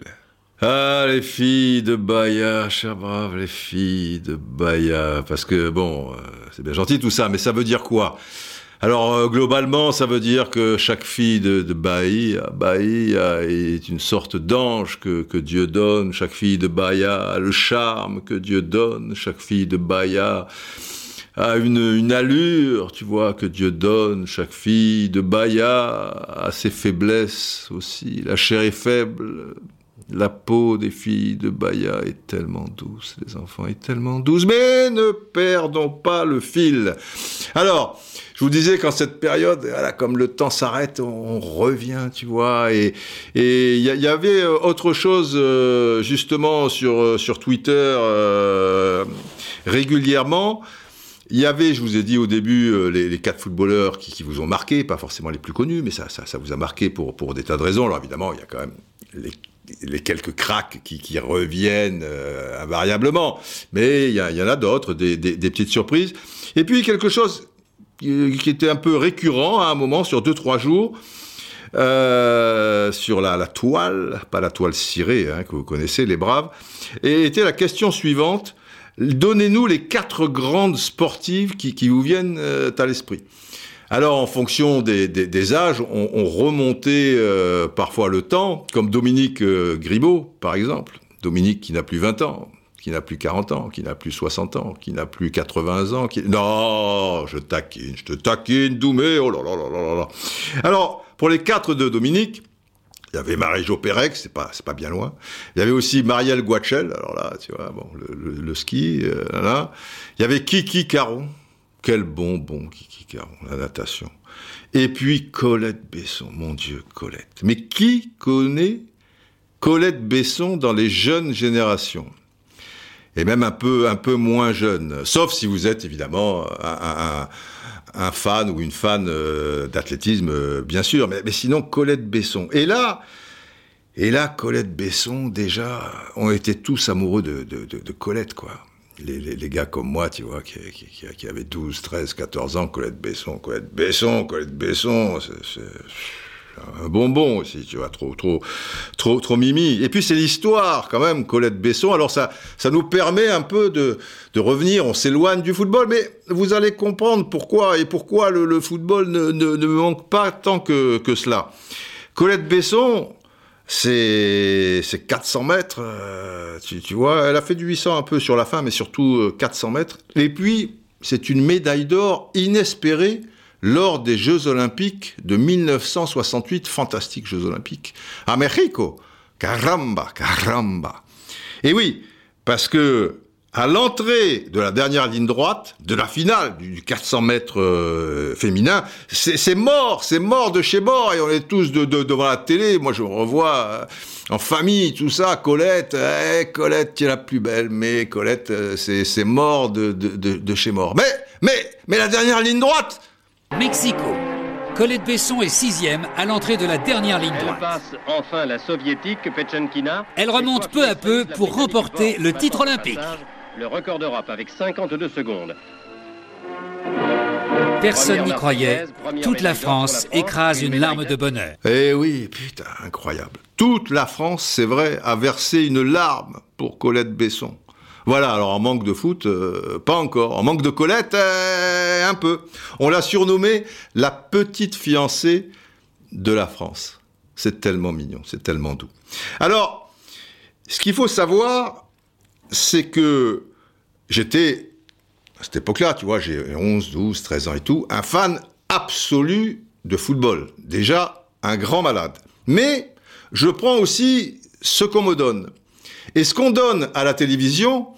Ah, les filles de Bahia, cher brave, les filles de Bahia, parce que bon, euh, c'est bien gentil tout ça, mais ça veut dire quoi? Alors euh, globalement, ça veut dire que chaque fille de, de Bahia, est une sorte d'ange que, Dieu donne. Chaque fille de Bahia le charme que Dieu donne. Chaque fille de Bahia a une, allure, tu vois, que Dieu donne. Chaque fille de Bahia a ses faiblesses aussi. La chair est faible. La peau des filles de Bahia est tellement douce, les enfants, est tellement douce. Mais ne perdons pas le fil. Alors, je vous disais qu'en cette période, voilà, comme le temps s'arrête, on revient, tu vois. Et il y, avait autre chose, euh, justement, sur, sur Twitter euh, régulièrement. Il y avait, je vous ai dit au début, euh, les, quatre footballeurs qui, vous ont marqué, pas forcément les plus connus, mais ça, vous a marqué pour, des tas de raisons. Alors évidemment, il y a quand même les, quelques cracks qui, reviennent euh, invariablement, mais il y, en a d'autres, des, petites surprises. Et puis quelque chose qui, qui, était un peu récurrent à un moment, sur deux, trois jours, euh, sur la, la, toile, pas la toile cirée, hein, que vous connaissez, les braves, et était la question suivante Donnez-nous les quatre grandes sportives qui, qui vous viennent euh, à l'esprit. Alors, en fonction des, des, des âges, on, on remontait euh, parfois le temps, comme Dominique euh, Gribaud, par exemple. Dominique qui n'a plus 20 ans, qui n'a plus 40 ans, qui n'a plus 60 ans, qui n'a plus 80 ans. Qui... Non, je taquine, je te taquine, Doumé, oh là là là là là. Alors, pour les quatre de Dominique, il y avait Marie-Jo Pérec, c'est pas, c'est pas bien loin. Il y avait aussi Marielle Guachel, alors là, tu vois, bon, le, ski, euh, là. Il y avait Kiki Caron. Quel bonbon, Kiki Caron, la natation. Et puis Colette Besson, mon Dieu, Colette. Mais qui connaît Colette Besson dans les jeunes générations? Et même un peu, un peu moins jeunes, sauf si vous êtes évidemment un, fan ou une fan euh, d'athlétisme, euh, bien sûr, mais, sinon Colette Besson. Et là, et là, Colette Besson, déjà, on était tous amoureux de, Colette, quoi. Les, gars comme moi, tu vois, qui, qui, qui, avaient 12, 13, 14 ans, Colette Besson, Colette Besson, Colette Besson, un bonbon aussi, tu vois, trop, trop, trop, trop mimi. Et puis c'est l'histoire quand même, Colette Besson. Alors ça, ça nous permet un peu de, revenir. On s'éloigne du football, mais vous allez comprendre pourquoi et pourquoi le, football ne, manque pas tant que, cela. Colette Besson, c'est 400 mètres, euh, tu, vois. Elle a fait du 800 un peu sur la fin, mais surtout euh, 400 mètres. Et puis c'est une médaille d'or inespérée lors des Jeux Olympiques de 1968, fantastiques Jeux Olympiques, à Mexico. Caramba, caramba. Et oui, parce que à l'entrée de la dernière ligne droite, de la finale du 400 mètres euh, féminin, c'est mort, c'est mort de chez mort, et on est tous de, de, devant la télé. Moi, je revois euh, en famille, tout ça. Colette, eh, Colette, tu es la plus belle, mais Colette, euh, c'est mort de, de, chez mort. Mais, mais, mais la dernière ligne droite, Mexico. Colette Besson est sixième à l'entrée de la dernière ligne droite. Elle passe enfin la soviétique Pechenkina. Elle remonte peu à peu pour remporter le titre olympique. Le record d'Europe avec 52 secondes. Personne n'y croyait. Toute la France écrase une larme de bonheur. Eh oui, putain, incroyable. Toute la France, c'est vrai, a versé une larme pour Colette Besson. Voilà, alors en manque de foot, euh, pas encore. En manque de Colette, euh, un peu. On l'a surnommée la petite fiancée de la France. C'est tellement mignon, c'est tellement doux. Alors, ce qu'il faut savoir, c'est que j'étais, à cette époque-là, tu vois, j'ai 11, 12, 13 ans et tout, un fan absolu de football. Déjà, un grand malade. Mais je prends aussi ce qu'on me donne. Et ce qu'on donne à la télévision,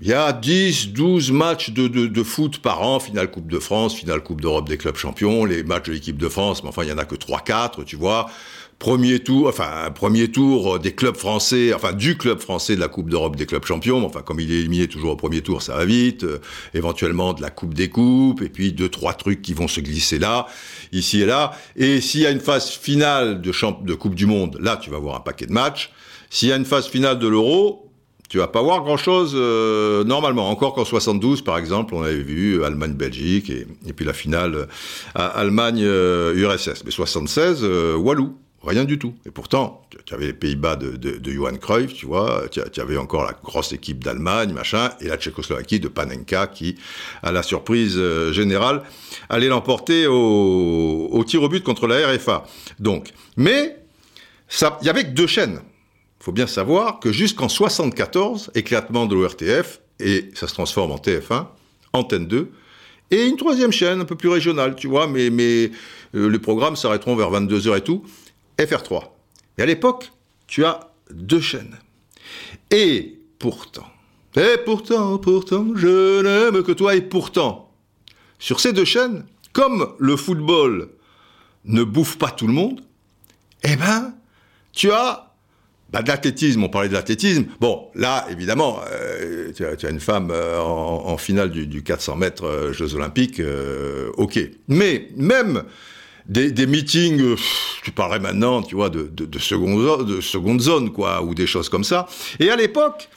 il y a 10, 12 matchs de, de, de, foot par an, finale Coupe de France, finale Coupe d'Europe des clubs champions, les matchs de l'équipe de France, mais enfin, il y en a que 3, 4, tu vois. Premier tour, enfin, premier tour des clubs français, enfin, du club français de la Coupe d'Europe des clubs champions, enfin, comme il est éliminé toujours au premier tour, ça va vite. Euh, éventuellement de la Coupe des coupes, et puis deux, trois trucs qui vont se glisser là, ici et là. Et s'il y a une phase finale de, champ de Coupe du Monde, là, tu vas voir un paquet de matchs. S'il y a une phase finale de l'Euro, tu vas pas voir grand-chose euh, normalement. Encore qu'en 72, par exemple, on avait vu Allemagne-Belgique et, puis la finale euh, Allemagne-URSS. Mais 76, euh, Walou, rien du tout. Et pourtant, tu avais les Pays-Bas de, de, de, Johan Cruyff, tu vois, tu, tu avais encore la grosse équipe d'Allemagne, machin, et la Tchécoslovaquie de Panenka qui, à la surprise euh, générale, allait l'emporter au, au tir au but contre la RFA. Donc, mais il y avait que deux chaînes. Faut bien savoir que jusqu'en 74, éclatement de l'ORTF, et ça se transforme en TF1, Antenne 2, et une troisième chaîne un peu plus régionale, tu vois, mais, mais euh, les programmes s'arrêteront vers 22h et tout, FR3. Et à l'époque, tu as deux chaînes. Et pourtant, et pourtant, pourtant, je n'aime que toi, et pourtant, sur ces deux chaînes, comme le football ne bouffe pas tout le monde, eh ben, tu as bah, de l'athlétisme, on parlait de l'athlétisme. Bon, là, évidemment, euh, tu, as, une femme euh, en, finale du, du 400 mètres euh, Jeux Olympiques, euh, ok. Mais même des, meetings, tu parlerais maintenant, tu vois, de, de, de, seconde, de seconde zone, quoi, ou des choses comme ça. Et à l'époque,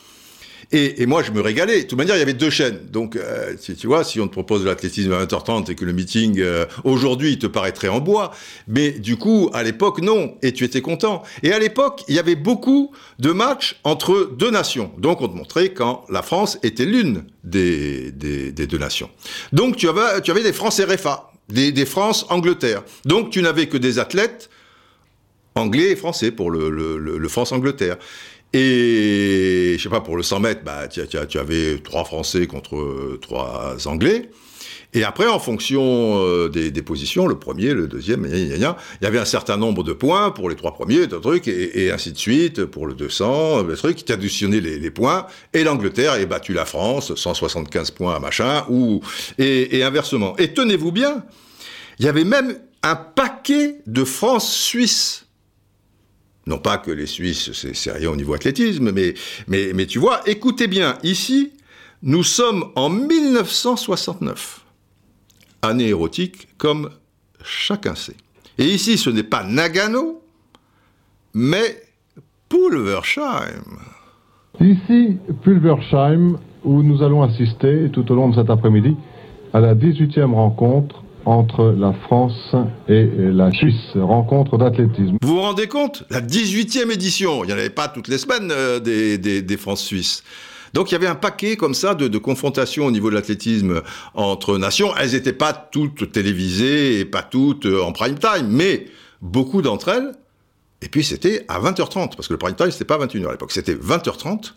et, et, moi, je me régalais. De toute manière, il y avait deux chaînes. Donc, euh, tu, tu, vois, si on te propose de l'athlétisme à 20h30 et que le meeting, euh, aujourd'hui, te paraîtrait en bois. Mais du coup, à l'époque, non. Et tu étais content. Et à l'époque, il y avait beaucoup de matchs entre deux nations. Donc, on te montrait quand la France était l'une des, des, des, deux nations. Donc, tu avais, tu avais des France RFA, des, des France-Angleterre. Donc, tu n'avais que des athlètes anglais et français pour le, le, le France-Angleterre. Et je sais pas, pour le 100 mètres, bah, tu, tu, tu avais trois Français contre trois Anglais. Et après, en fonction euh, des, des, positions, le premier, le deuxième, il y avait un certain nombre de points pour les trois premiers, de trucs, et, et, ainsi de suite, pour le 200, le truc, qui additionnait les, les points, et l'Angleterre a battu la France, 175 points machin, ou, et, et inversement. Et tenez-vous bien, il y avait même un paquet de France-Suisse. Non pas que les Suisses, c'est rien au niveau athlétisme, mais, mais, mais tu vois, écoutez bien, ici, nous sommes en 1969. Année érotique, comme chacun sait. Et ici, ce n'est pas Nagano, mais Pulversheim. Ici, Pulversheim, où nous allons assister tout au long de cet après-midi à la 18e rencontre entre la France et la Suisse, rencontre d'athlétisme. Vous vous rendez compte? La 18e édition, il n'y en avait pas toutes les semaines euh, des, des, des France-Suisses. Donc il y avait un paquet comme ça de, de confrontations au niveau de l'athlétisme entre nations. Elles n'étaient pas toutes télévisées et pas toutes euh, en prime time, mais beaucoup d'entre elles. Et puis c'était à 20h30, parce que le prime time c'était pas 21h à l'époque, c'était 20h30.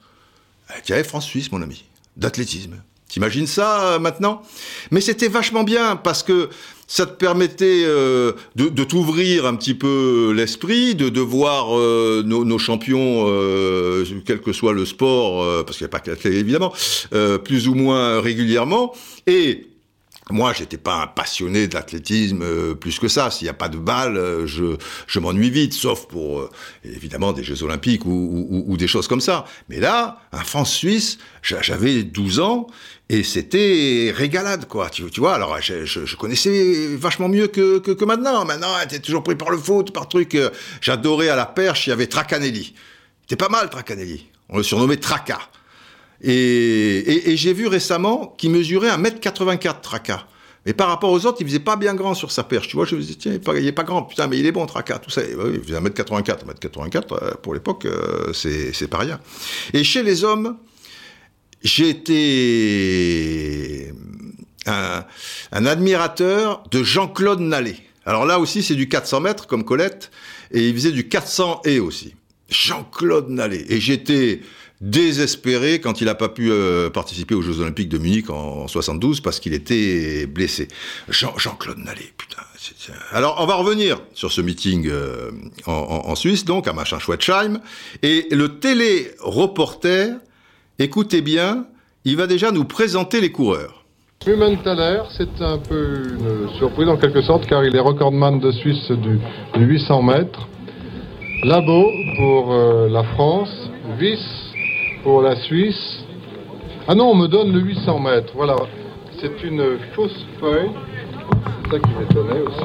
Il y avait France-Suisse, mon ami, d'athlétisme. T'imagines ça euh, maintenant? Mais c'était vachement bien parce que ça te permettait euh, de, t'ouvrir un petit peu l'esprit, de, de voir euh, nos, champions, quel que soit le sport, parce qu'il n'y a pas que la évidemment, plus ou moins régulièrement. Et moi, j'étais pas un passionné de l'athlétisme euh, plus que ça. S'il n'y a pas de balle, euh, je, je m'ennuie vite, sauf pour euh, évidemment des Jeux Olympiques ou, ou, ou, des choses comme ça. Mais là, un France-Suisse, j'avais 12 ans et c'était régalade, quoi. Tu, vois, alors je, je, je, connaissais vachement mieux que, que, que maintenant. Maintenant, t'es toujours pris par le foot, par truc. J'adorais à la perche, il y avait Tracanelli. C'était pas mal, Tracanelli. On le surnommait Traca. Et, j'ai vu récemment qu'il mesurait 1m84 Traca. Mais par rapport aux autres, il faisait pas bien grand sur sa perche. Tu vois, je me disais, tiens, il est pas, grand, putain, mais il est bon, Traca, tout ça. Et, oui, il faisait 1m84. 1m84, pour l'époque, euh, c'est pas rien. Et chez les hommes, été un, un admirateur de Jean-Claude Nallet. Alors là aussi, c'est du 400 mètres, comme Colette, et il faisait du 400 et aussi. Jean-Claude Nallet. Et j'étais désespéré quand il n'a pas pu euh, participer aux Jeux Olympiques de Munich en, en 72 parce qu'il était blessé. Jean, Jean-Claude Nallet, putain. Alors, on va revenir sur ce meeting euh, en, Suisse, donc, à Machin-Schwetzheim. Et le télé-reporter, écoutez bien, il va déjà nous présenter les coureurs. Mumenthaler, c'est un peu une surprise en quelque sorte, car il est recordman de Suisse du, du 800 mètres. Labo pour euh, la France, Vice pour la Suisse. Ah non, on me donne le 800 mètres, voilà. C'est une fausse feuille. C'est ça qui m'étonnait aussi.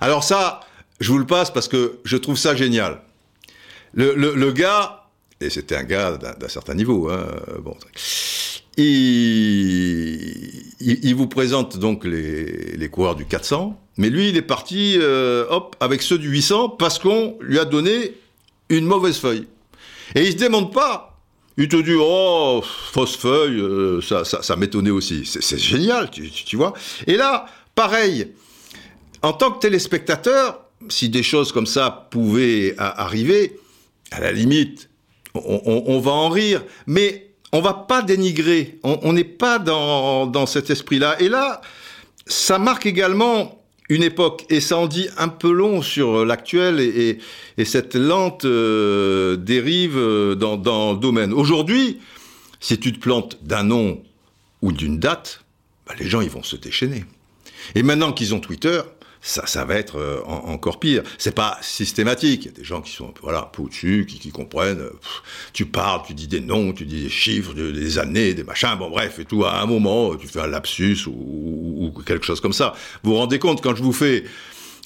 Alors ça, je vous le passe parce que je trouve ça génial. Le, le, le gars, et c'était un gars d'un certain niveau, hein, bon, il, il, vous présente donc les, les coureurs du 400, mais lui, il est parti, euh, hop, avec ceux du 800 parce qu'on lui a donné une mauvaise feuille. Et il se démonte pas. Il te dit, oh, fausse feuille, euh, ça, ça, m'étonnait aussi. C'est génial, tu, vois. Et là, pareil, en tant que téléspectateur, si des choses comme ça pouvaient arriver, à la limite, on, on- va en rire, mais on va pas dénigrer. On n'est pas dans, dans cet esprit-là. Et là, ça marque également une époque, et ça en dit un peu long sur l'actuel et, et- et cette lente euh, dérive euh, dans, dans le domaine. Aujourd'hui, si tu te plantes d'un nom ou d'une date, bah, les gens ils vont se déchaîner. Et maintenant qu'ils ont Twitter, ça, ça va être euh, en- encore pire. C'est pas systématique. Il y a des gens qui sont voilà, au-dessus, qui, qui comprennent. euh, tu parles, tu dis des noms, tu dis des chiffres, de- des années, des machins, bon bref, et tout. À un moment, tu fais un lapsus ou, ou- ou quelque chose comme ça. Vous vous rendez compte quand je vous fais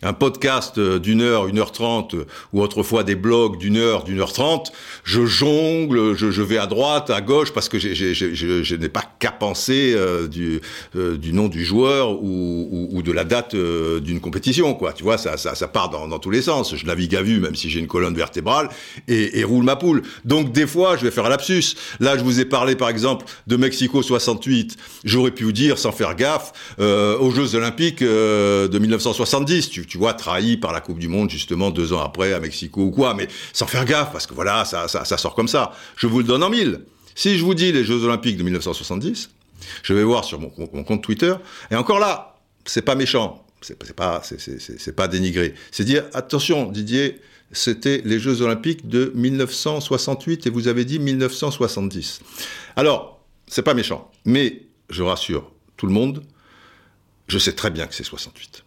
un podcast euh, d'une heure, une heure trente, ou autrefois des blogs d'une heure, d'une heure trente, je jongle, je, vais à droite, à gauche, parce que je, n'ai pas qu'à penser euh, du, euh, du nom du joueur ou, de la date d'une compétition, quoi. Tu vois, ça, part dans, tous les sens. Je navigue à vue, même si j'ai une colonne vertébrale, et, roule ma poule. Donc des fois, je vais faire un lapsus. Là, je vous ai parlé, par exemple, de Mexico 68. J'aurais pu vous dire, sans faire gaffe, aux Jeux Olympiques de 1970. Tu, tu vois, trahi par la Coupe du Monde, justement, deux ans après, à Mexico ou quoi, mais sans faire gaffe, parce que voilà, ça, ça, ça sort comme ça. Je vous le donne en mille. Si je vous dis les Jeux Olympiques de 1970, je vais voir sur mon, compte Twitter, et encore là, c'est pas méchant, c'est pas, c'est pas dénigré. C'est dire, attention, Didier, c'était les Jeux Olympiques de 1968 et vous avez dit 1970. Alors, c'est pas méchant, mais je rassure tout le monde, je sais très bien que c'est 68.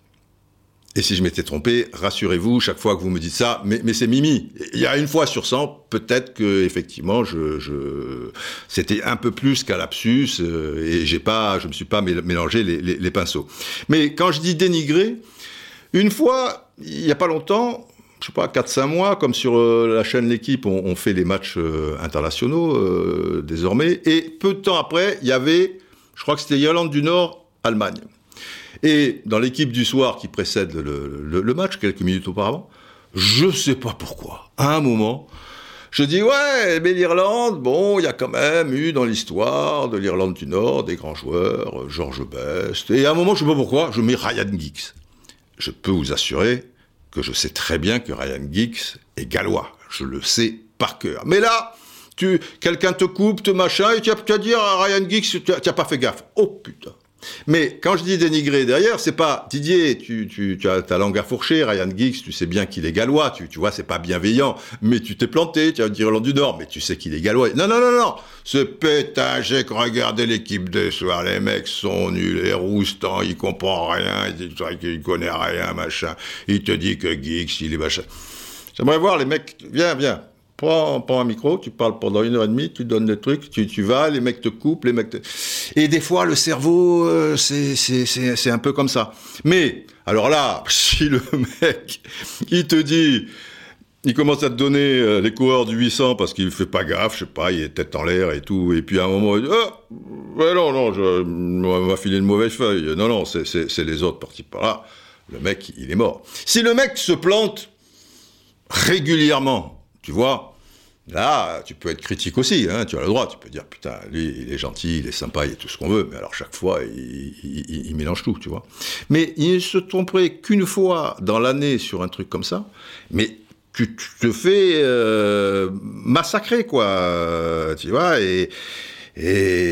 Et si je m'étais trompé, rassurez-vous, chaque fois que vous me dites ça, mais, c'est Mimi. Il y a une fois sur 100, peut-être que effectivement, je, je c'était un peu plus qu'un lapsus euh, et j'ai pas, je me suis pas mélangé les, pinceaux. Mais quand je dis dénigrer, une fois, il y a pas longtemps, je sais pas, 4-5 mois, comme sur euh, la chaîne L'équipe, on, fait les matchs euh, internationaux désormais, et peu de temps après, il y avait, je crois que c'était Irlande du Nord, Allemagne. Et dans l'équipe du soir qui précède le, match, quelques minutes auparavant, je sais pas pourquoi, à un moment, je dis ouais, mais l'Irlande, bon, il y a quand même eu dans l'histoire de l'Irlande du Nord des grands joueurs, George Best, et à un moment, je sais pas pourquoi, je mets Ryan Giggs. Je peux vous assurer que je sais très bien que Ryan Giggs est gallois, je le sais par cœur. Mais là, quelqu'un te coupe, te machin, et tu vas, tu vas dire à Ryan Giggs, tu n'as pas fait gaffe. Oh putain. Mais quand je dis dénigrer derrière, c'est pas Didier, tu, tu, tu as ta langue à fourcher, Ryan Giggs, tu sais bien qu'il est gallois, tu, tu vois, c'est pas bienveillant, mais tu t'es planté, tu vas dire Irlande du Nord, mais tu sais qu'il est gallois. Non, non, non, non, ce pétagé que regardez l'équipe de soir, les mecs sont nuls, les roustants, il comprend rien, il dit qu'il connaît rien, machin, il te dit que Giggs, il est machin. J'aimerais voir les mecs, viens, viens, Prends, un micro, tu parles pendant une heure et demie, tu donnes des trucs, tu, vas, les mecs te coupent, les mecs te... Et des fois, le cerveau, euh, c'est un peu comme ça. Mais, alors là, [laughs] si le mec, il te dit, il commence à te donner euh, les coureurs du 800 parce qu'il fait pas gaffe, je sais pas, il est tête en l'air et tout, et puis à un moment, il dit, ouais, non, non, je, on m'a filé une mauvaise feuille. Non, non, c'est les autres partis par là. Le mec, il est mort. Si le mec se plante régulièrement, tu vois Là, tu peux être critique aussi, hein, tu as le droit, tu peux dire, putain, lui, il est gentil, il est sympa, il est tout ce qu'on veut, mais alors chaque fois, il, mélange tout, tu vois. Mais il ne se tromperait qu'une fois dans l'année sur un truc comme ça, mais tu, te fais euh, massacrer, quoi, tu vois, et,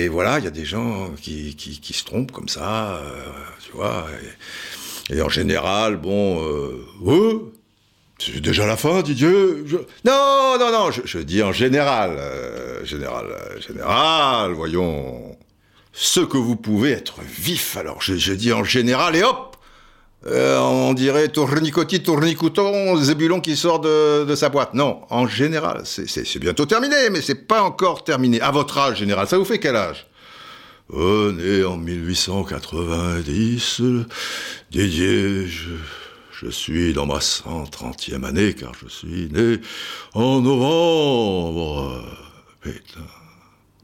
voilà, il y a des gens qui, se trompent comme ça, euh, tu vois, et, et, en général, bon, euh, eux, c'est déjà la fin, Didier. Non, non, non, je, dis en général, euh, général, euh, général, voyons, ce que vous pouvez être vif, alors je, dis en général, et hop euh, On dirait tournicotis, tournicouton, zébulon qui sort de, sa boîte. Non, en général, c'est bientôt terminé, mais c'est pas encore terminé. À votre âge, général, ça vous fait quel âge? Né en 1890, Didier, je... Je suis dans ma 130e année car je suis né en novembre.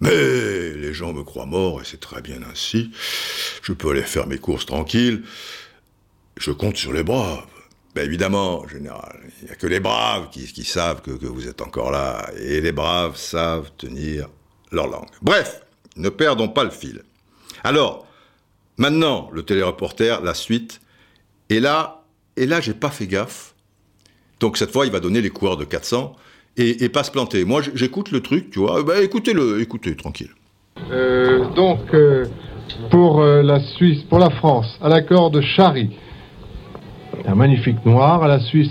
Mais les gens me croient mort et c'est très bien ainsi. Je peux aller faire mes courses tranquilles. Je compte sur les braves. Ben évidemment, général, il n'y a que les braves qui, savent que, que, vous êtes encore là. Et les braves savent tenir leur langue. Bref, ne perdons pas le fil. Alors, maintenant, le téléreporter, la suite. Et là, et là, j'ai pas fait gaffe. Donc cette fois, il va donner les coureurs de 400 et, et pas se planter. Moi, j'écoute le truc, tu vois. Ben, écoutez-le, écoutez, tranquille. Euh, donc, euh, pour euh, la Suisse, pour la France, à l'accord de Chari, un magnifique noir. À la Suisse,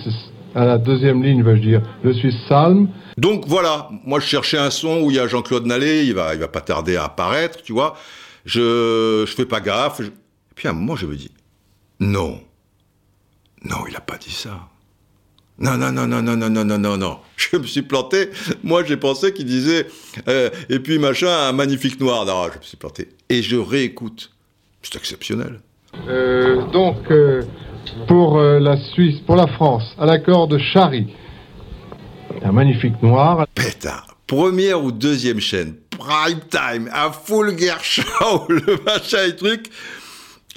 à la deuxième ligne, vais-je dire, le Suisse Salm. Donc voilà, moi je cherchais un son où il y a Jean-Claude Nallet, il va, il va pas tarder à apparaître, tu vois. Je, je fais pas gaffe. Je... Et puis à un moment, je me dis, non. Non, il n'a pas dit ça. Non, non, non, non, non, non, non, non, non, non. [laughs] Je me suis planté. Moi, j'ai pensé qu'il disait, euh, et puis machin, un magnifique noir. Non, je me suis planté. Et je réécoute. C'est exceptionnel. Euh, donc, euh, pour la Suisse, pour la France, à l'accord de Chari, un magnifique noir. Pétard. Première ou deuxième chaîne, prime time, un full gear show, [laughs] le machin et truc.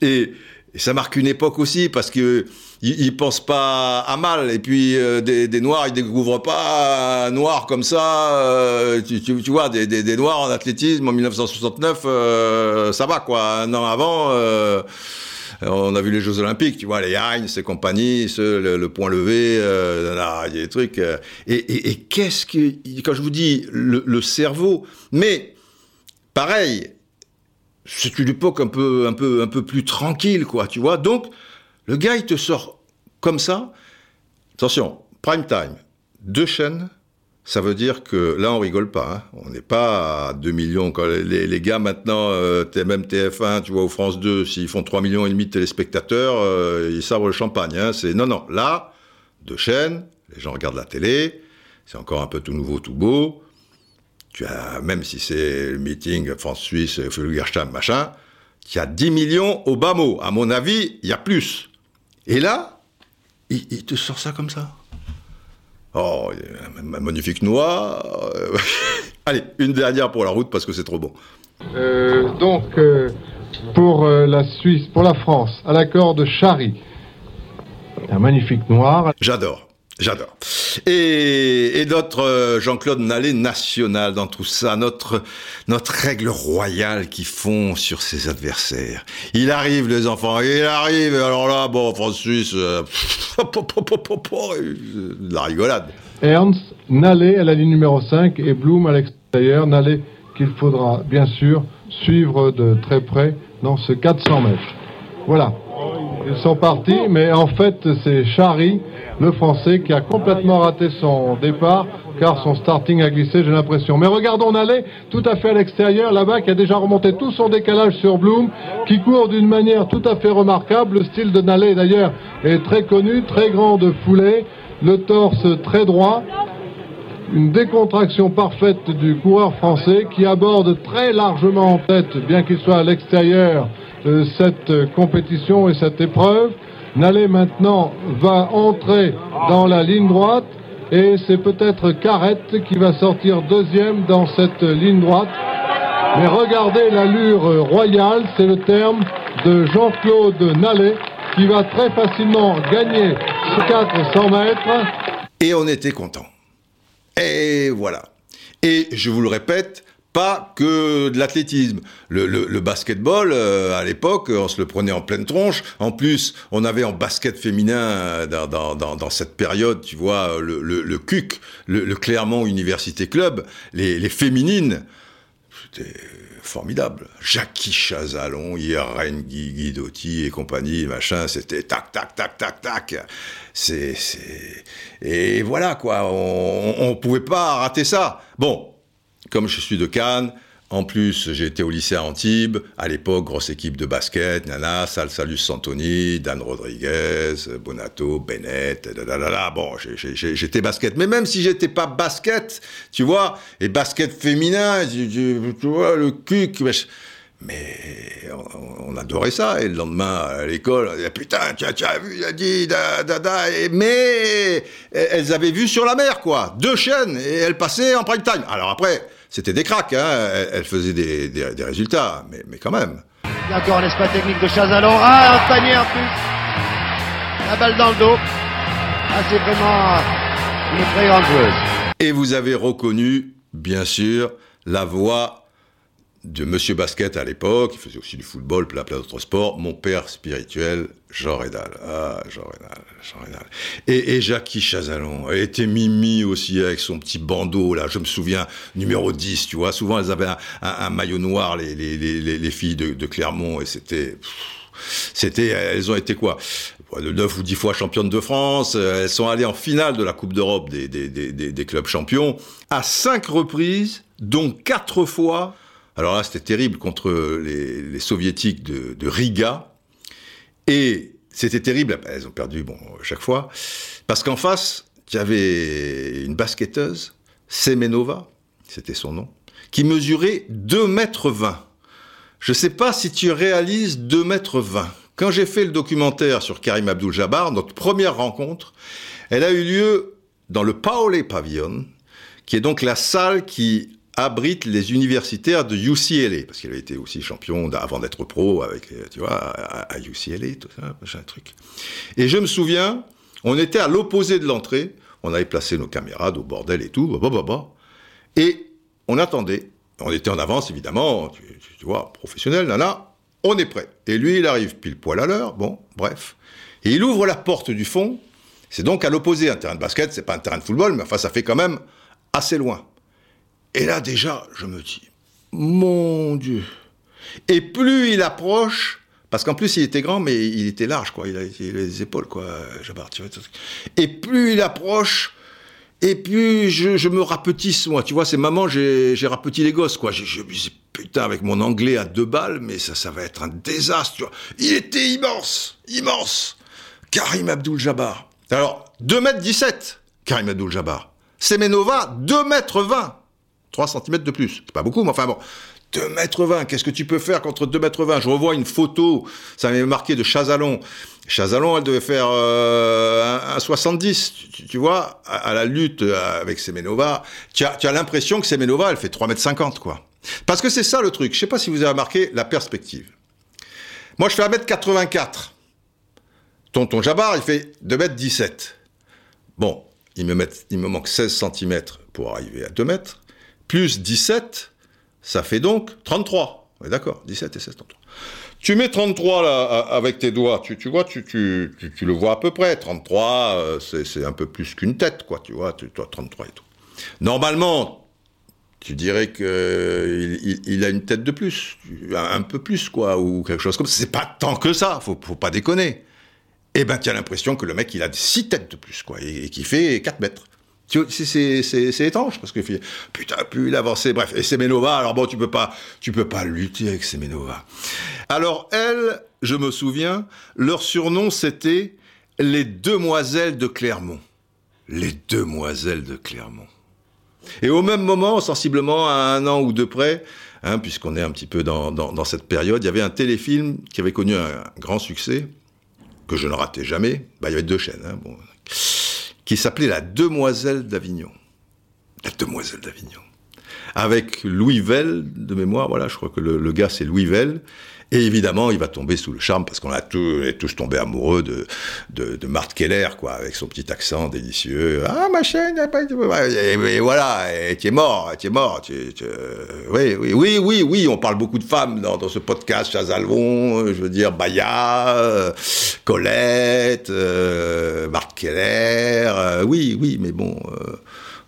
Et, et ça marque une époque aussi parce que ils, ils pensent pas à mal. Et puis euh, des, noirs, ils découvrent pas un noir comme ça. Euh, tu, vois, des, noirs en athlétisme en 1969, euh, ça va quoi. Un an avant. Euh, on a vu les Jeux Olympiques, tu vois, les Heinz et compagnie, le, point levé, euh, là, il y trucs. et qu'est-ce que, quand je vous dis le, le cerveau, mais pareil, c'est une époque un peu, un peu, un peu plus tranquille, quoi, tu vois. Donc, le gars, il te sort comme ça. Attention, prime time, deux chaînes, ça veut dire que là, on rigole pas. Hein. On n'est pas à 2 millions. Les, gars, maintenant, euh, même TF1, tu vois, au France 2, s'ils font 3 millions et demi de téléspectateurs, euh, ils sabrent le champagne. Hein. C'est Non, non. Là, deux chaînes, les gens regardent la télé, c'est encore un peu tout nouveau, tout beau. Tu as, même si c'est le meeting France-Suisse, Fulgerstam, machin, il y a 10 millions au bas mot. À mon avis, il y a plus. Et là, il, il te sort ça comme ça. Oh, magnifique noix. [laughs] Allez, une dernière pour la route parce que c'est trop bon. Euh, donc, euh, pour euh, la Suisse, pour la France, à l'accord de Chari, un magnifique noir. J'adore. J'adore. Et, et, notre euh, Jean-Claude Nallet national dans tout ça, notre, règle royale qui fond sur ses adversaires. Il arrive, les enfants, il arrive, alors là, bon, France-Suisse, euh, la rigolade. Ernst, Nallet à la ligne numéro 5 et Blum à l'extérieur. Nallet qu'il faudra bien sûr suivre de très près dans ce 400 mètres. Voilà. Ils sont partis, mais en fait, c'est Chari le Français, qui a complètement raté son départ, car son starting a glissé, j'ai l'impression. Mais regardons Nallet, tout à fait à l'extérieur, là-bas, qui a déjà remonté tout son décalage sur Bloom, qui court d'une manière tout à fait remarquable. Le style de Nallet, d'ailleurs, est très connu, très grand de foulée, le torse très droit. Une décontraction parfaite du coureur français qui aborde très largement en tête, bien qu'il soit à l'extérieur, de cette compétition et cette épreuve. Nallet maintenant va entrer dans la ligne droite et c'est peut-être Carrette qui va sortir deuxième dans cette ligne droite. Mais regardez l'allure royale, c'est le terme de Jean-Claude Nallet qui va très facilement gagner ce 400 mètres. Et on était content. Et voilà. Et je vous le répète, pas que de l'athlétisme. Le, le, le, basketball, euh, à l'époque, on se le prenait en pleine tronche. En plus, on avait en basket féminin, euh, dans, dans, dans, dans cette période, tu vois, le, le, le CUC, le, Clermont Université Club, les, les féminines. C'était formidable. Jackie Chazalon, Irène Guidotti et compagnie, machin, c'était tac, tac, tac, tac, tac. C'est, c'est... Et voilà, quoi, on, on pouvait pas rater ça. Bon, comme je suis de Cannes, en plus, j'ai été au lycée à Antibes, à l'époque, grosse équipe de basket, Nana, Salsalus Santoni, Dan Rodriguez, Bonato, Bennett, là, Bon, j'étais basket. Mais même si j'étais pas basket, tu vois, et basket féminin, tu, vois, le cul, mais on, on, adorait ça. Et le lendemain, à l'école, on disait, putain, tu as, tu as vu, il a dit, da, da, da. Et, mais elles avaient vu sur la mer, quoi. Deux chaînes, et elles passaient en prime time. Alors après, c'était des cracks, hein. Elles faisaient des, des, des résultats, mais, mais, quand même. Il y a encore un espace technique de Chazalon. Ah, un panier en plus. La balle dans le dos. Ah, c'est vraiment une très grande joueuse. Et vous avez reconnu, bien sûr, la voix de Monsieur Basket à l'époque, il faisait aussi du football, plein plein d'autres sports, mon père spirituel, Jean Rédal. Ah, Jean Rédal, Jean Rédal. Et, et Jackie Chazalon, elle était Mimi aussi avec son petit bandeau, là, je me souviens, numéro 10, tu vois, souvent elles avaient un, un, maillot noir, les, les, les, les filles de, de, Clermont, et c'était... C'était, elles ont été quoi? De 9 ou 10 fois championnes de France, elles sont allées en finale de la Coupe d'Europe des, des, des, des, clubs champions, à cinq reprises, dont quatre fois alors là, c'était terrible contre les, les soviétiques de, de, Riga. Et c'était terrible. Elles ont perdu, bon, chaque fois. Parce qu'en face, avait une basketteuse, Semenova, c'était son nom, qui mesurait 2 mètres 20. Je sais pas si tu réalises 2 mètres 20. Quand j'ai fait le documentaire sur Karim Abdul-Jabbar, notre première rencontre, elle a eu lieu dans le Paole Pavilion, qui est donc la salle qui abrite les universitaires de UCLA, parce qu'il avait été aussi champion avant d'être pro avec, euh, tu vois, à, UCLA, tout ça, machin truc. Et je me souviens, on était à l'opposé de l'entrée, on avait placé nos caméras au bordel et tout, bah, bah, bah, et on attendait. On était en avance, évidemment, tu, vois, professionnel, nana, on est prêt. Et lui, il arrive pile poil à l'heure, bon, bref. Et il ouvre la porte du fond, c'est donc à l'opposé, un terrain de basket, c'est pas un terrain de football, mais enfin, ça fait quand même assez loin. Et là déjà, je me dis, mon Dieu. Et plus il approche, parce qu'en plus il était grand, mais il était large, quoi. Il avait les épaules, quoi. Et plus il approche, Et puis, je, me rapetisse, moi. Tu vois, c'est maman, j'ai rapetit les gosses, quoi. Je, me dis, putain, avec mon anglais à deux balles, mais ça, ça va être un désastre, tu vois. Il était immense, immense. Karim Abdul-Jabbar. Alors, 2 mètres 17, Karim Abdul-Jabbar. Semenova, 2 mètres 20. 3 cm de plus. C'est pas beaucoup, mais enfin bon. 2 mètres 20, qu'est-ce que tu peux faire contre 2 mètres 20 Je revois une photo, ça m'avait marqué de Chazalon. Chazalon, elle devait faire euh, un, un 70, tu, tu vois, à, la lutte avec Semenova. Tu as, tu as l'impression que Semenova, elle fait 3 mètres 50, quoi. Parce que c'est ça le truc. Je sais pas si vous avez remarqué la perspective. Moi, je fais 1 mètre 84. Tonton Jabbar, il fait 2 mètres 17. Bon, il me, met, il me manque 16 cm pour arriver à 2 mètres. Plus 17, ça fait donc 33. Ouais, D'accord, 17 et 16, 33. Tu mets 33 là avec tes doigts, tu, tu vois, tu, tu, tu, le vois à peu près. 33, euh, c'est un peu plus qu'une tête, quoi, tu vois, tu, toi, 33 et tout. Normalement, tu dirais que il, il- a une tête de plus, un, peu plus, quoi, ou quelque chose comme ça. C'est pas tant que ça, faut, faut pas déconner. Eh ben, tu as l'impression que le mec, il a six têtes de plus, quoi, et, et qui fait 4 mètres. C'est- étrange, parce que putain, plus il avançait, bref. Et Semenova, alors bon, tu peux pas, tu peux pas lutter avec Semenova. Alors, elles, je me souviens, leur surnom, c'était les Demoiselles de Clermont. Les Demoiselles de Clermont. Et au même moment, sensiblement à un an ou deux près, hein, puisqu'on est un petit peu dans cette période, il y avait un téléfilm qui avait connu un grand succès, que je ne ratais jamais. Bah, il y avait deux chaînes, hein, bon, qui s'appelait La Demoiselle d'Avignon. La Demoiselle d'Avignon. Avec Louis Vell, de mémoire, voilà, je crois que le, le gars c'est Louis Vell. Et évidemment, il va tomber sous le charme parce qu'on a tous, est tous tombés amoureux de, de, Marthe Keller, quoi, avec son petit accent délicieux. Ah, ma chaîne, et, et voilà, tu es mort, tu es mort. Tu- oui, oui, oui, oui, oui, on parle beaucoup de femmes dans, ce podcast, Chazalon, euh, je veux dire, Baya, euh, Colette, euh, Marthe Keller, euh, oui, oui, mais bon, euh,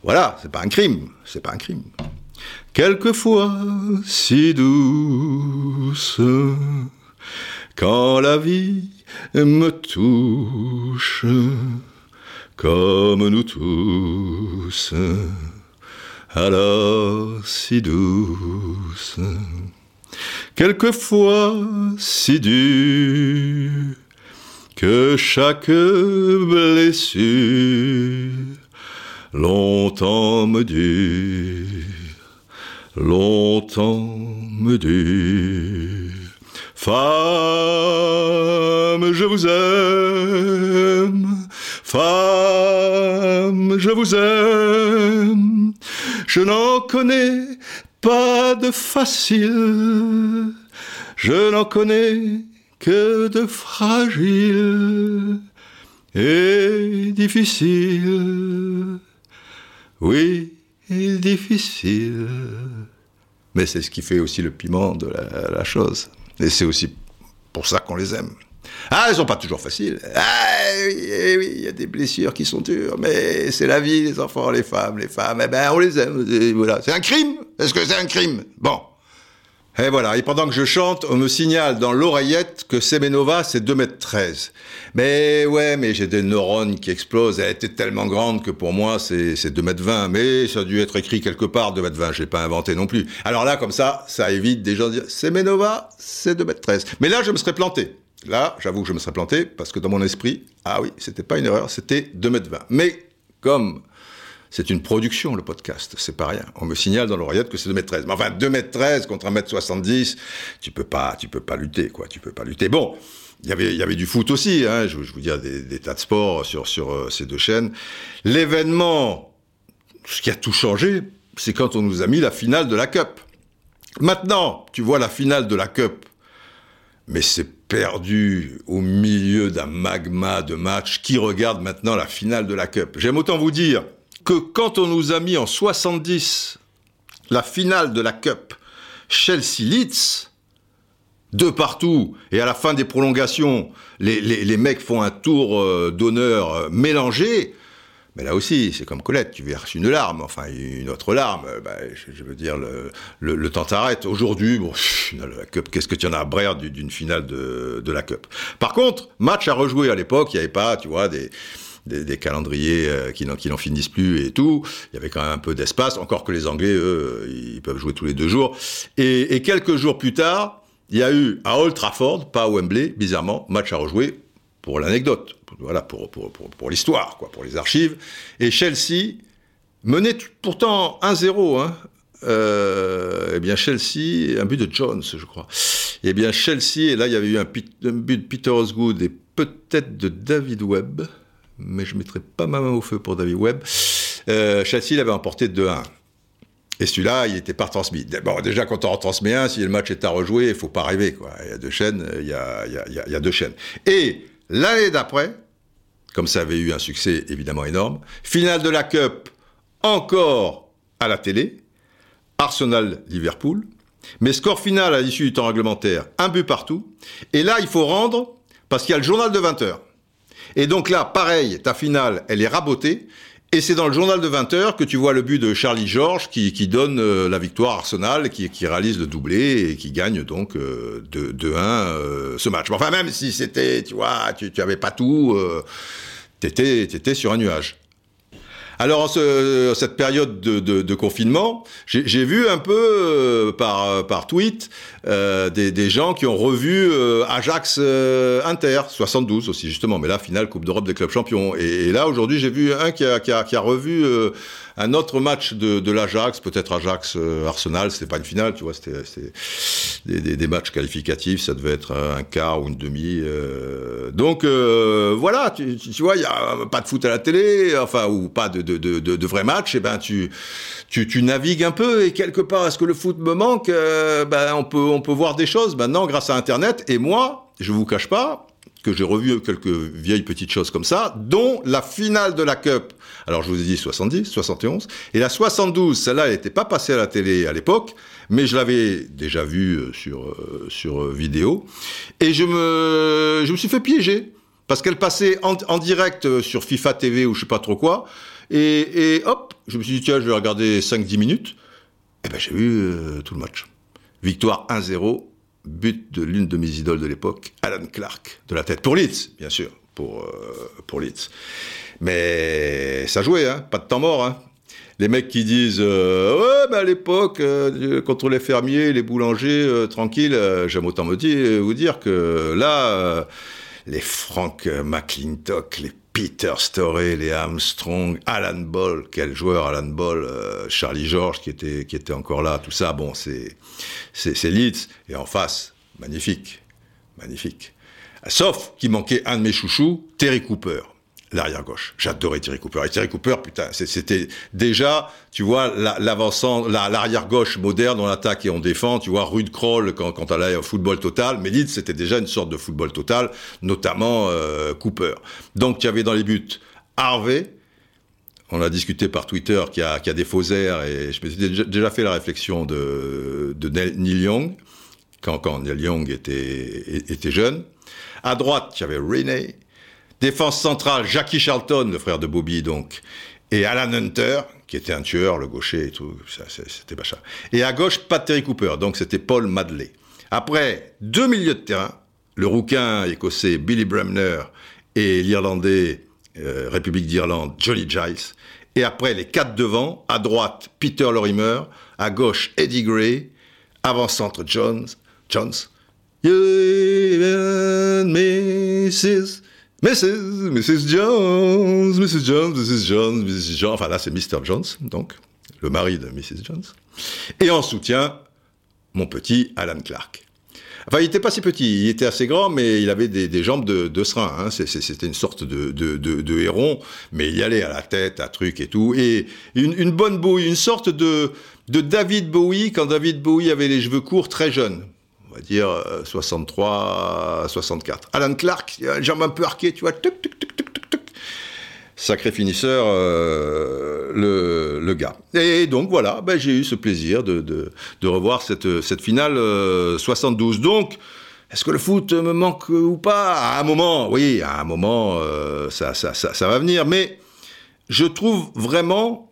voilà, c'est pas un crime, c'est pas un crime. Quelquefois si douce, quand la vie me touche, comme nous tous, alors si douce, quelquefois si dure, que chaque blessure longtemps me dure longtemps me dure. Femme, je vous aime, femme, je vous aime, je n'en connais pas de facile, je n'en connais que de fragile et difficile. Oui, difficile. Mais c'est ce qui fait aussi le piment de la, chose. Et c'est aussi pour ça qu'on les aime. Ah, elles sont pas toujours faciles. Ah, oui, eh oui, il y a des blessures qui sont dures, mais c'est la vie, les enfants, les femmes, les femmes, eh ben, on les aime. Voilà. C'est un crime Est-ce que c'est un crime? Bon. Et voilà, et pendant que je chante, on me signale dans l'oreillette que Semenova, c'est 2 mètres 13. Mais ouais, mais j'ai des neurones qui explosent. Elle était tellement grande que pour moi, c'est c'est 2 mètres 20. Mais ça a dû être écrit quelque part, 2 mètres 20. Je l'ai pas inventé non plus. Alors là, comme ça, ça évite des gens de dire Semenova, c'est 2 mètres 13. Mais là, je me serais planté. Là, j'avoue que je me serais planté parce que dans mon esprit, ah oui, c'était pas une erreur, c'était 2 mètres 20. Mais comme c'est une production, le podcast, c'est pas rien. On me signale dans l'oreillette que c'est 2m13. Mais enfin, 2m13 contre 1m70, tu peux pas, tu peux pas lutter, quoi. Tu peux pas lutter. Bon, il y avait, il y avait du foot aussi, hein. Je, je vous dire des, des tas de sports sur, sur euh, ces deux chaînes. L'événement, ce qui a tout changé, c'est quand on nous a mis la finale de la Cup. Maintenant, tu vois la finale de la Cup, mais c'est perdu au milieu d'un magma de matchs. Qui regarde maintenant la finale de la Cup? J'aime autant vous dire que quand on nous a mis en 70 la finale de la Cup Chelsea-Leeds, de partout, et à la fin des prolongations, les, les, mecs font un tour euh, d'honneur euh, mélangé, mais là aussi, c'est comme Colette, tu verses une larme, enfin une autre larme, euh, bah, je, veux dire, le, temps t'arrête. Aujourd'hui, bon, [laughs] la qu'est-ce que tu en as à brère d'une finale de la Cup? Par contre, match à rejouer à l'époque, il n'y avait pas, tu vois, des des, calendriers euh, qui n'en finissent plus et tout. Il y avait quand même un peu d'espace, encore que les Anglais, eux, ils peuvent jouer tous les deux jours. Et, quelques jours plus tard, il y a eu à Old Trafford, pas à Wembley, bizarrement, match à rejouer pour l'anecdote, voilà, pour, pour, pour, l'histoire, quoi, pour les archives. Et Chelsea menait pourtant 1-0, hein, euh, eh bien Chelsea, un but de Jones, je crois. Eh bien Chelsea, et là il y avait eu un, but de Peter Osgood et peut-être de David Webb, mais je ne mettrai pas ma main au feu pour David Webb. Euh, Chelsea l'avait emporté 2-1. Et celui-là, il n'était pas transmis. Bon, déjà, quand on en transmet un, si le match est à rejouer, il faut pas rêver. Quoi. Il y a deux chaînes, il deux chaînes. Et l'année d'après, comme ça avait eu un succès évidemment énorme, finale de la Cup, encore à la télé, Arsenal-Liverpool. Mais score final à l'issue du temps réglementaire, un but partout. Et là, il faut rendre parce qu'il y a le journal de 20 heures. Et donc là, pareil, ta finale, elle est rabotée. Et c'est dans le journal de 20 heures que tu vois le but de Charlie George qui, donne euh, la victoire à Arsenal, qui, qui, réalise le doublé et qui gagne donc 2-1 euh, euh, ce match. Enfin, même si c'était, tu vois, tu, tu avais pas tout, t'étais, étais sur un nuage. Alors, en ce, cette période de, de, de confinement, j'ai vu un peu euh, par, par tweet euh, des, des, gens qui ont revu euh, Ajax euh, Inter, 72 aussi, justement. Mais là, finale Coupe d'Europe des clubs champions. Et, et là, aujourd'hui, j'ai vu un qui a, qui a, qui a revu un autre match de, de l'Ajax, peut-être Ajax Arsenal, c'était pas une finale, tu vois, c'était des, des, des, matchs qualificatifs, ça devait être un quart ou une demi. donc voilà, tu, tu vois, il y a pas de foot à la télé, enfin ou pas de de, de, de, vrais matchs, et eh ben tu, tu, tu, navigues un peu et quelque part, est-ce que le foot me manque euh, Ben on peut, on peut voir des choses maintenant grâce à Internet. Et moi, je vous cache pas que j'ai revu quelques vieilles petites choses comme ça, dont la finale de la Cup. Alors je vous ai dit 70, 71, et la 72, celle-là, elle n'était pas passée à la télé à l'époque, mais je l'avais déjà vue euh, sur, euh, sur vidéo, et je me, je me suis fait piéger parce qu'elle passait en, en, direct sur FIFA TV ou je sais pas trop quoi, et, hop, je me suis dit, tiens, je vais regarder 5-10 minutes. Et ben, j'ai vu euh, tout le match. Victoire 1-0, but de l'une de mes idoles de l'époque, Alan Clark, de la tête. Pour Leeds, bien sûr, pour, euh, pour Leeds. Mais ça jouait, hein, pas de temps mort. Hein. Les mecs qui disent euh, ouais, mais à l'époque, contre les fermiers, les boulangers, tranquille, j'aime autant me dire, vous dire que là, les Frank McClintock, les Peter Storey, les Armstrong, Alan Ball, quel joueur Alan Ball, euh, Charlie George qui était, qui était encore là, tout ça, bon, c'est, c'est, Leeds. Et en face, magnifique, magnifique. Sauf qu'il manquait un de mes chouchous, Terry Cooper l'arrière gauche. J'adorais Thierry Cooper. Et Thierry Cooper, putain, c'était déjà, tu vois, l'avançant, l'arrière gauche moderne, on attaque et on défend, tu vois, rude crawl quand, quand elle a football total. Mais Leeds, c'était déjà une sorte de football total, notamment euh, Cooper. Donc, tu avais dans les buts Harvey, on a discuté par Twitter qui a, qui a des faux airs et je me suis déjà, fait la réflexion de, Neil Young quand, quand Neil Young était, était jeune. À droite, tu avais Renee. Défense centrale, Jackie Charlton, le frère de Bobby, donc. Et Alan Hunter, qui était un tueur, le gaucher et tout. C'était machin. Et à gauche, pas Terry Cooper, donc c'était Paul Madley. Après, deux milieux de terrain, le rouquin écossais Billy Bremner et l'Irlandais euh, République d'Irlande Jolly Giles. Et après, les quatre devant, à droite, Peter Lorimer, à gauche, Eddie Gray, avant-centre Jones, Jones. Mrs. Mrs. Jones, Mrs. Jones, Mrs. Jones, Mrs. Jones. Enfin là, c'est Mr. Jones, donc, le mari de Mrs. Jones. Et en soutien, mon petit Alan Clark. Enfin, il n'était pas si petit, il était assez grand, mais il avait des, jambes de, de serin. Hein. C'était une sorte de, de, de, héron, mais il y allait à la tête, à truc et tout. Et une, bonne bouille, une sorte de, de David Bowie, quand David Bowie avait les cheveux courts très jeunes va dire 63, euh, 64. Alan Clark, jambe un peu arquée, tu vois, tuc, tuc. Sacré finisseur, euh, le, le, gars. Et donc voilà, ben, j'ai eu ce plaisir de, de, de revoir cette, cette finale euh, 72. Donc, est-ce que le foot me manque ou pas? À un moment, oui, à un moment, euh, ça, ça, ça, ça va venir. Mais je trouve vraiment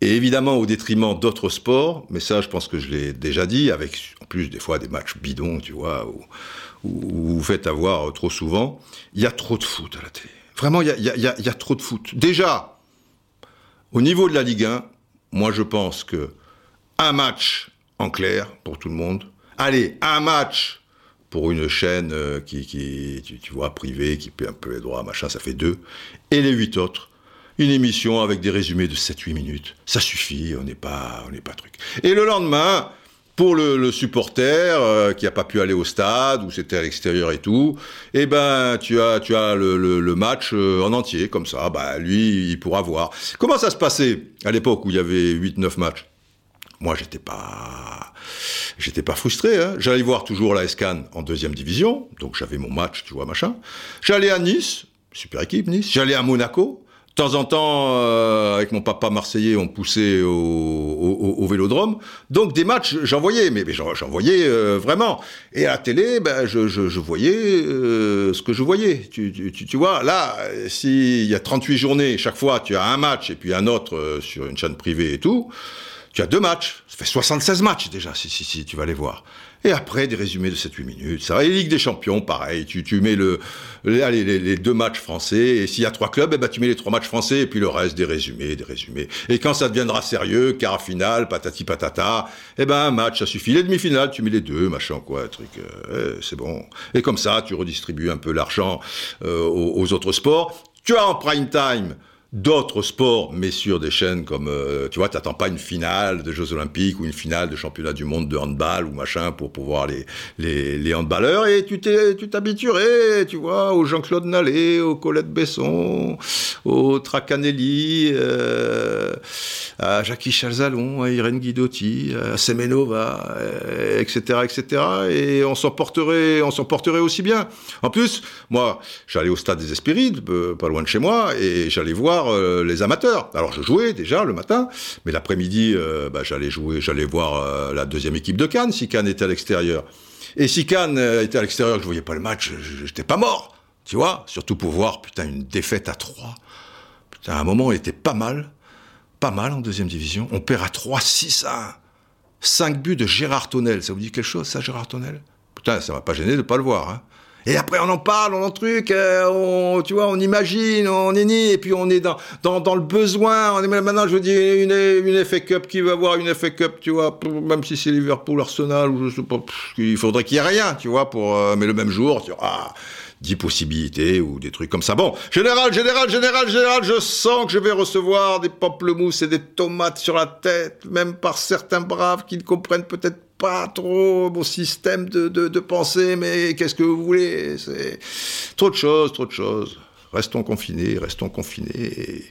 et évidemment au détriment d'autres sports, mais ça je pense que je l'ai déjà dit, avec en plus des fois des matchs bidons, tu vois, où, vous faites avoir trop souvent, il y a trop de foot à la télé. Vraiment, il y a, trop de foot. Déjà, au niveau de la Ligue 1, moi je pense que un match en clair pour tout le monde. Allez, un match pour une chaîne euh, qui, tu vois, privée, qui paie un peu les droits, machin, ça fait deux. Et les huit autres, une émission avec des résumés de 7-8 minutes. Ça suffit, on n'est pas, on n'est pas truc. Et le lendemain, pour le, le supporter euh, qui n'a pas pu aller au stade, ou c'était à l'extérieur et tout, eh ben, tu as, tu as le, le- le match euh, en entier, comme ça, bah, lui, il pourra voir. Comment ça se passait à l'époque où il y avait 8-9 matchs? Moi, j'étais pas, j'étais pas frustré. Hein. J'allais voir toujours la SCAN en deuxième division, donc j'avais mon match, tu vois, machin. J'allais à Nice, super équipe Nice. J'allais à Monaco. De temps en temps, euh, avec mon papa marseillais, on poussait au, au- au Vélodrome. Donc des matchs, j'en voyais, mais, mais j'en, voyais euh, vraiment. Et à la télé, ben, je, je, je voyais euh, ce que je voyais. Tu, tu, vois, là, s'il y a 38 journées, chaque fois, tu as un match et puis un autre euh, sur une chaîne privée et tout. Tu as deux matchs, ça fait 76 matchs déjà, si, si, si, tu vas les voir. Et après, des résumés de 7-8 minutes. Ça et Ligue des Champions, pareil. Tu, tu mets le, les, les, les deux matchs français, et s'il y a trois clubs, eh ben, tu mets les trois matchs français, et puis le reste, des résumés, des résumés. Et quand ça deviendra sérieux, quart finale, patati patata, eh ben, un match, ça suffit. Les demi-finales, tu mets les deux, machin, quoi, truc, euh, eh, c'est bon. Et comme ça, tu redistribues un peu l'argent euh, aux, aux autres sports. Tu as en prime time d'autres sports, mais sur des chaînes comme, euh, tu vois, t'attends pas une finale de Jeux Olympiques ou une finale de championnat du monde de handball ou machin pour pouvoir les, les, les handballeurs et tu t'es, tu t'habituerais, tu vois, au Jean-Claude Nallet, au Colette Besson, au Tracanelli, euh, à Jackie Chalzalon, à Irène Guidotti, à Semenova, euh, etc., etc. Et on s'en porterait, on s'en porterait aussi bien. En plus, moi, j'allais au stade des Espérides, pas loin de chez moi, et j'allais voir euh, les amateurs. Alors je jouais déjà le matin, mais l'après-midi, euh, bah, j'allais jouer, j'allais voir euh, la deuxième équipe de Cannes si Cannes était à l'extérieur. Et si Cannes était à l'extérieur, je voyais pas le match, j'étais pas mort, tu vois? Surtout pour voir putain une défaite à 3 Putain, à un moment, il était pas mal, pas mal en deuxième division. On perd à 3, 6 à 1. 5 buts de Gérard Tonnel. Ça vous dit quelque chose, ça, Gérard Tonnel? Putain, ça m'a pas gêné de pas le voir. Hein. Et après, on en parle, on en truc, euh, on, tu vois, on imagine, on est et puis on est dans, le besoin. On est, maintenant, je vous dis, une, une FA Cup, qui va avoir une FA Cup, tu vois, même si c'est Liverpool, Arsenal, ou je sais pas, il faudrait qu'il y ait rien, tu vois, pour, euh, mais le même jour, tu vois, ah, 10 possibilités ou des trucs comme ça. Bon, général, général, général, général, je sens que je vais recevoir des pamplemousses et des tomates sur la tête, même par certains braves qui ne comprennent peut-être pas trop mon système de, de, pensée, mais qu'est-ce que vous voulez? C'est trop de choses, trop de choses. Restons confinés, restons confinés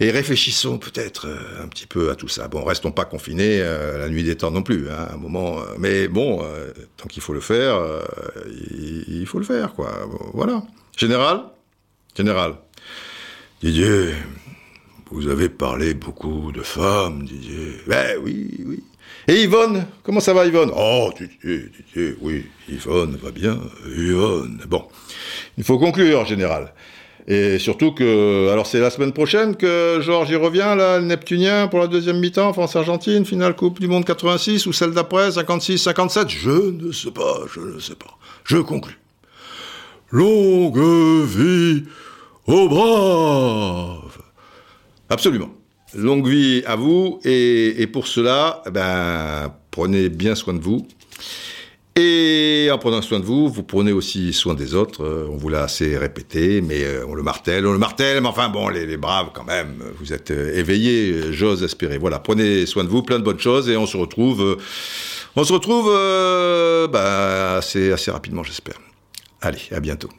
et, réfléchissons peut-être euh, un petit peu à tout ça. Bon, restons pas confinés euh, la nuit des temps non plus, hein, un moment. euh, mais bon, tant qu'il faut le faire, il, faut le faire, quoi. Voilà. Général, général. Didier, vous avez parlé beaucoup de femmes, Didier. Ben oui, oui. Et Yvonne, comment ça va Yvonne? Oh, Didier, Didier, oui, Yvonne va bien, Yvonne. Bon, il faut conclure, général. Et surtout que, alors c'est la semaine prochaine que Georges y revient, là, le Neptunien, pour la deuxième mi-temps, France-Argentine, finale Coupe du Monde 86, ou celle d'après, 56-57 Je ne sais pas, je ne sais pas. Je conclus. Longue vie aux braves Absolument. Longue vie à vous, et, pour cela, eh ben, prenez bien soin de vous. Et en prenant soin de vous, vous prenez aussi soin des autres. Euh, on vous l'a assez répété, mais euh, on le martèle, on le martèle, mais enfin bon, les, braves quand même, vous êtes euh, éveillés, j'ose espérer. Voilà, prenez soin de vous, plein de bonnes choses, et on se retrouve, on se retrouve bah, assez, assez rapidement, j'espère. Allez, à bientôt.